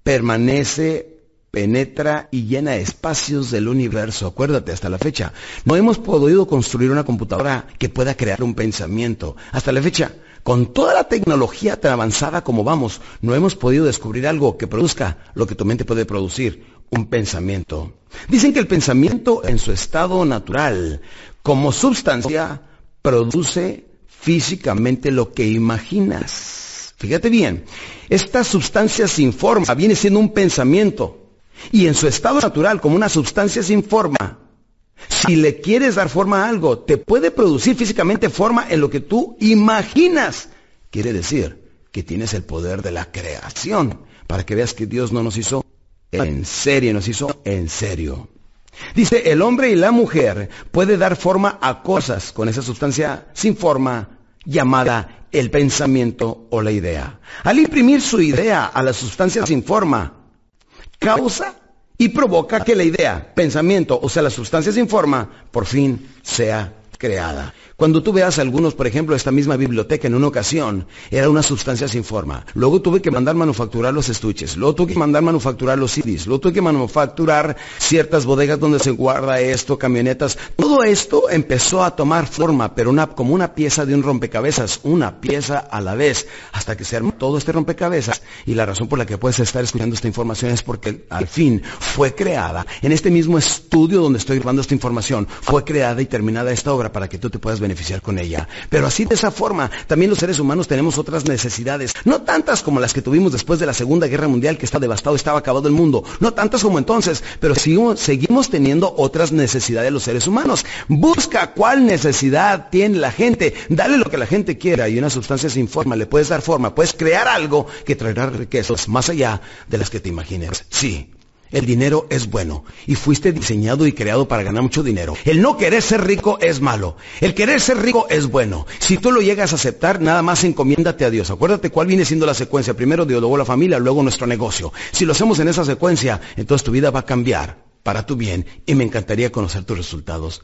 A: permanece, penetra y llena espacios del universo. Acuérdate, hasta la fecha, no hemos podido construir una computadora que pueda crear un pensamiento. Hasta la fecha, con toda la tecnología tan avanzada como vamos, no hemos podido descubrir algo que produzca lo que tu mente puede producir un pensamiento. Dicen que el pensamiento en su estado natural, como sustancia, produce físicamente lo que imaginas. Fíjate bien, esta sustancia sin forma viene siendo un pensamiento. Y en su estado natural, como una sustancia sin forma, si le quieres dar forma a algo, te puede producir físicamente forma en lo que tú imaginas. Quiere decir que tienes el poder de la creación, para que veas que Dios no nos hizo en serio, nos hizo en serio. Dice, el hombre y la mujer puede dar forma a cosas con esa sustancia sin forma llamada el pensamiento o la idea. Al imprimir su idea a la sustancia sin forma, causa y provoca que la idea, pensamiento, o sea, la sustancia sin forma, por fin sea creada. Cuando tú veas algunos, por ejemplo, esta misma biblioteca en una ocasión, era una sustancia sin forma. Luego tuve que mandar manufacturar los estuches, luego tuve que mandar manufacturar los CDs, luego tuve que manufacturar ciertas bodegas donde se guarda esto, camionetas. Todo esto empezó a tomar forma, pero como una pieza de un rompecabezas, una pieza a la vez, hasta que se armó todo este rompecabezas. Y la razón por la que puedes estar escuchando esta información es porque al fin fue creada en este mismo estudio donde estoy grabando esta información, fue creada y terminada esta obra para que tú te puedas beneficiar con ella. Pero así de esa forma, también los seres humanos tenemos otras necesidades, no tantas como las que tuvimos después de la Segunda Guerra Mundial que está devastado, estaba acabado el mundo, no tantas como entonces, pero seguimos, seguimos teniendo otras necesidades los seres humanos. Busca cuál necesidad tiene la gente, dale lo que la gente quiera y una sustancia sin forma le puedes dar forma, puedes crear algo que traerá riquezas más allá de las que te imagines. Sí, el dinero es bueno y fuiste diseñado y creado para ganar mucho dinero. El no querer ser rico es malo. El querer ser rico es bueno. Si tú lo llegas a aceptar, nada más encomiéndate a Dios. Acuérdate cuál viene siendo la secuencia. Primero Dios, luego la familia, luego nuestro negocio. Si lo hacemos en esa secuencia, entonces tu vida va a cambiar para tu bien y me encantaría conocer tus resultados.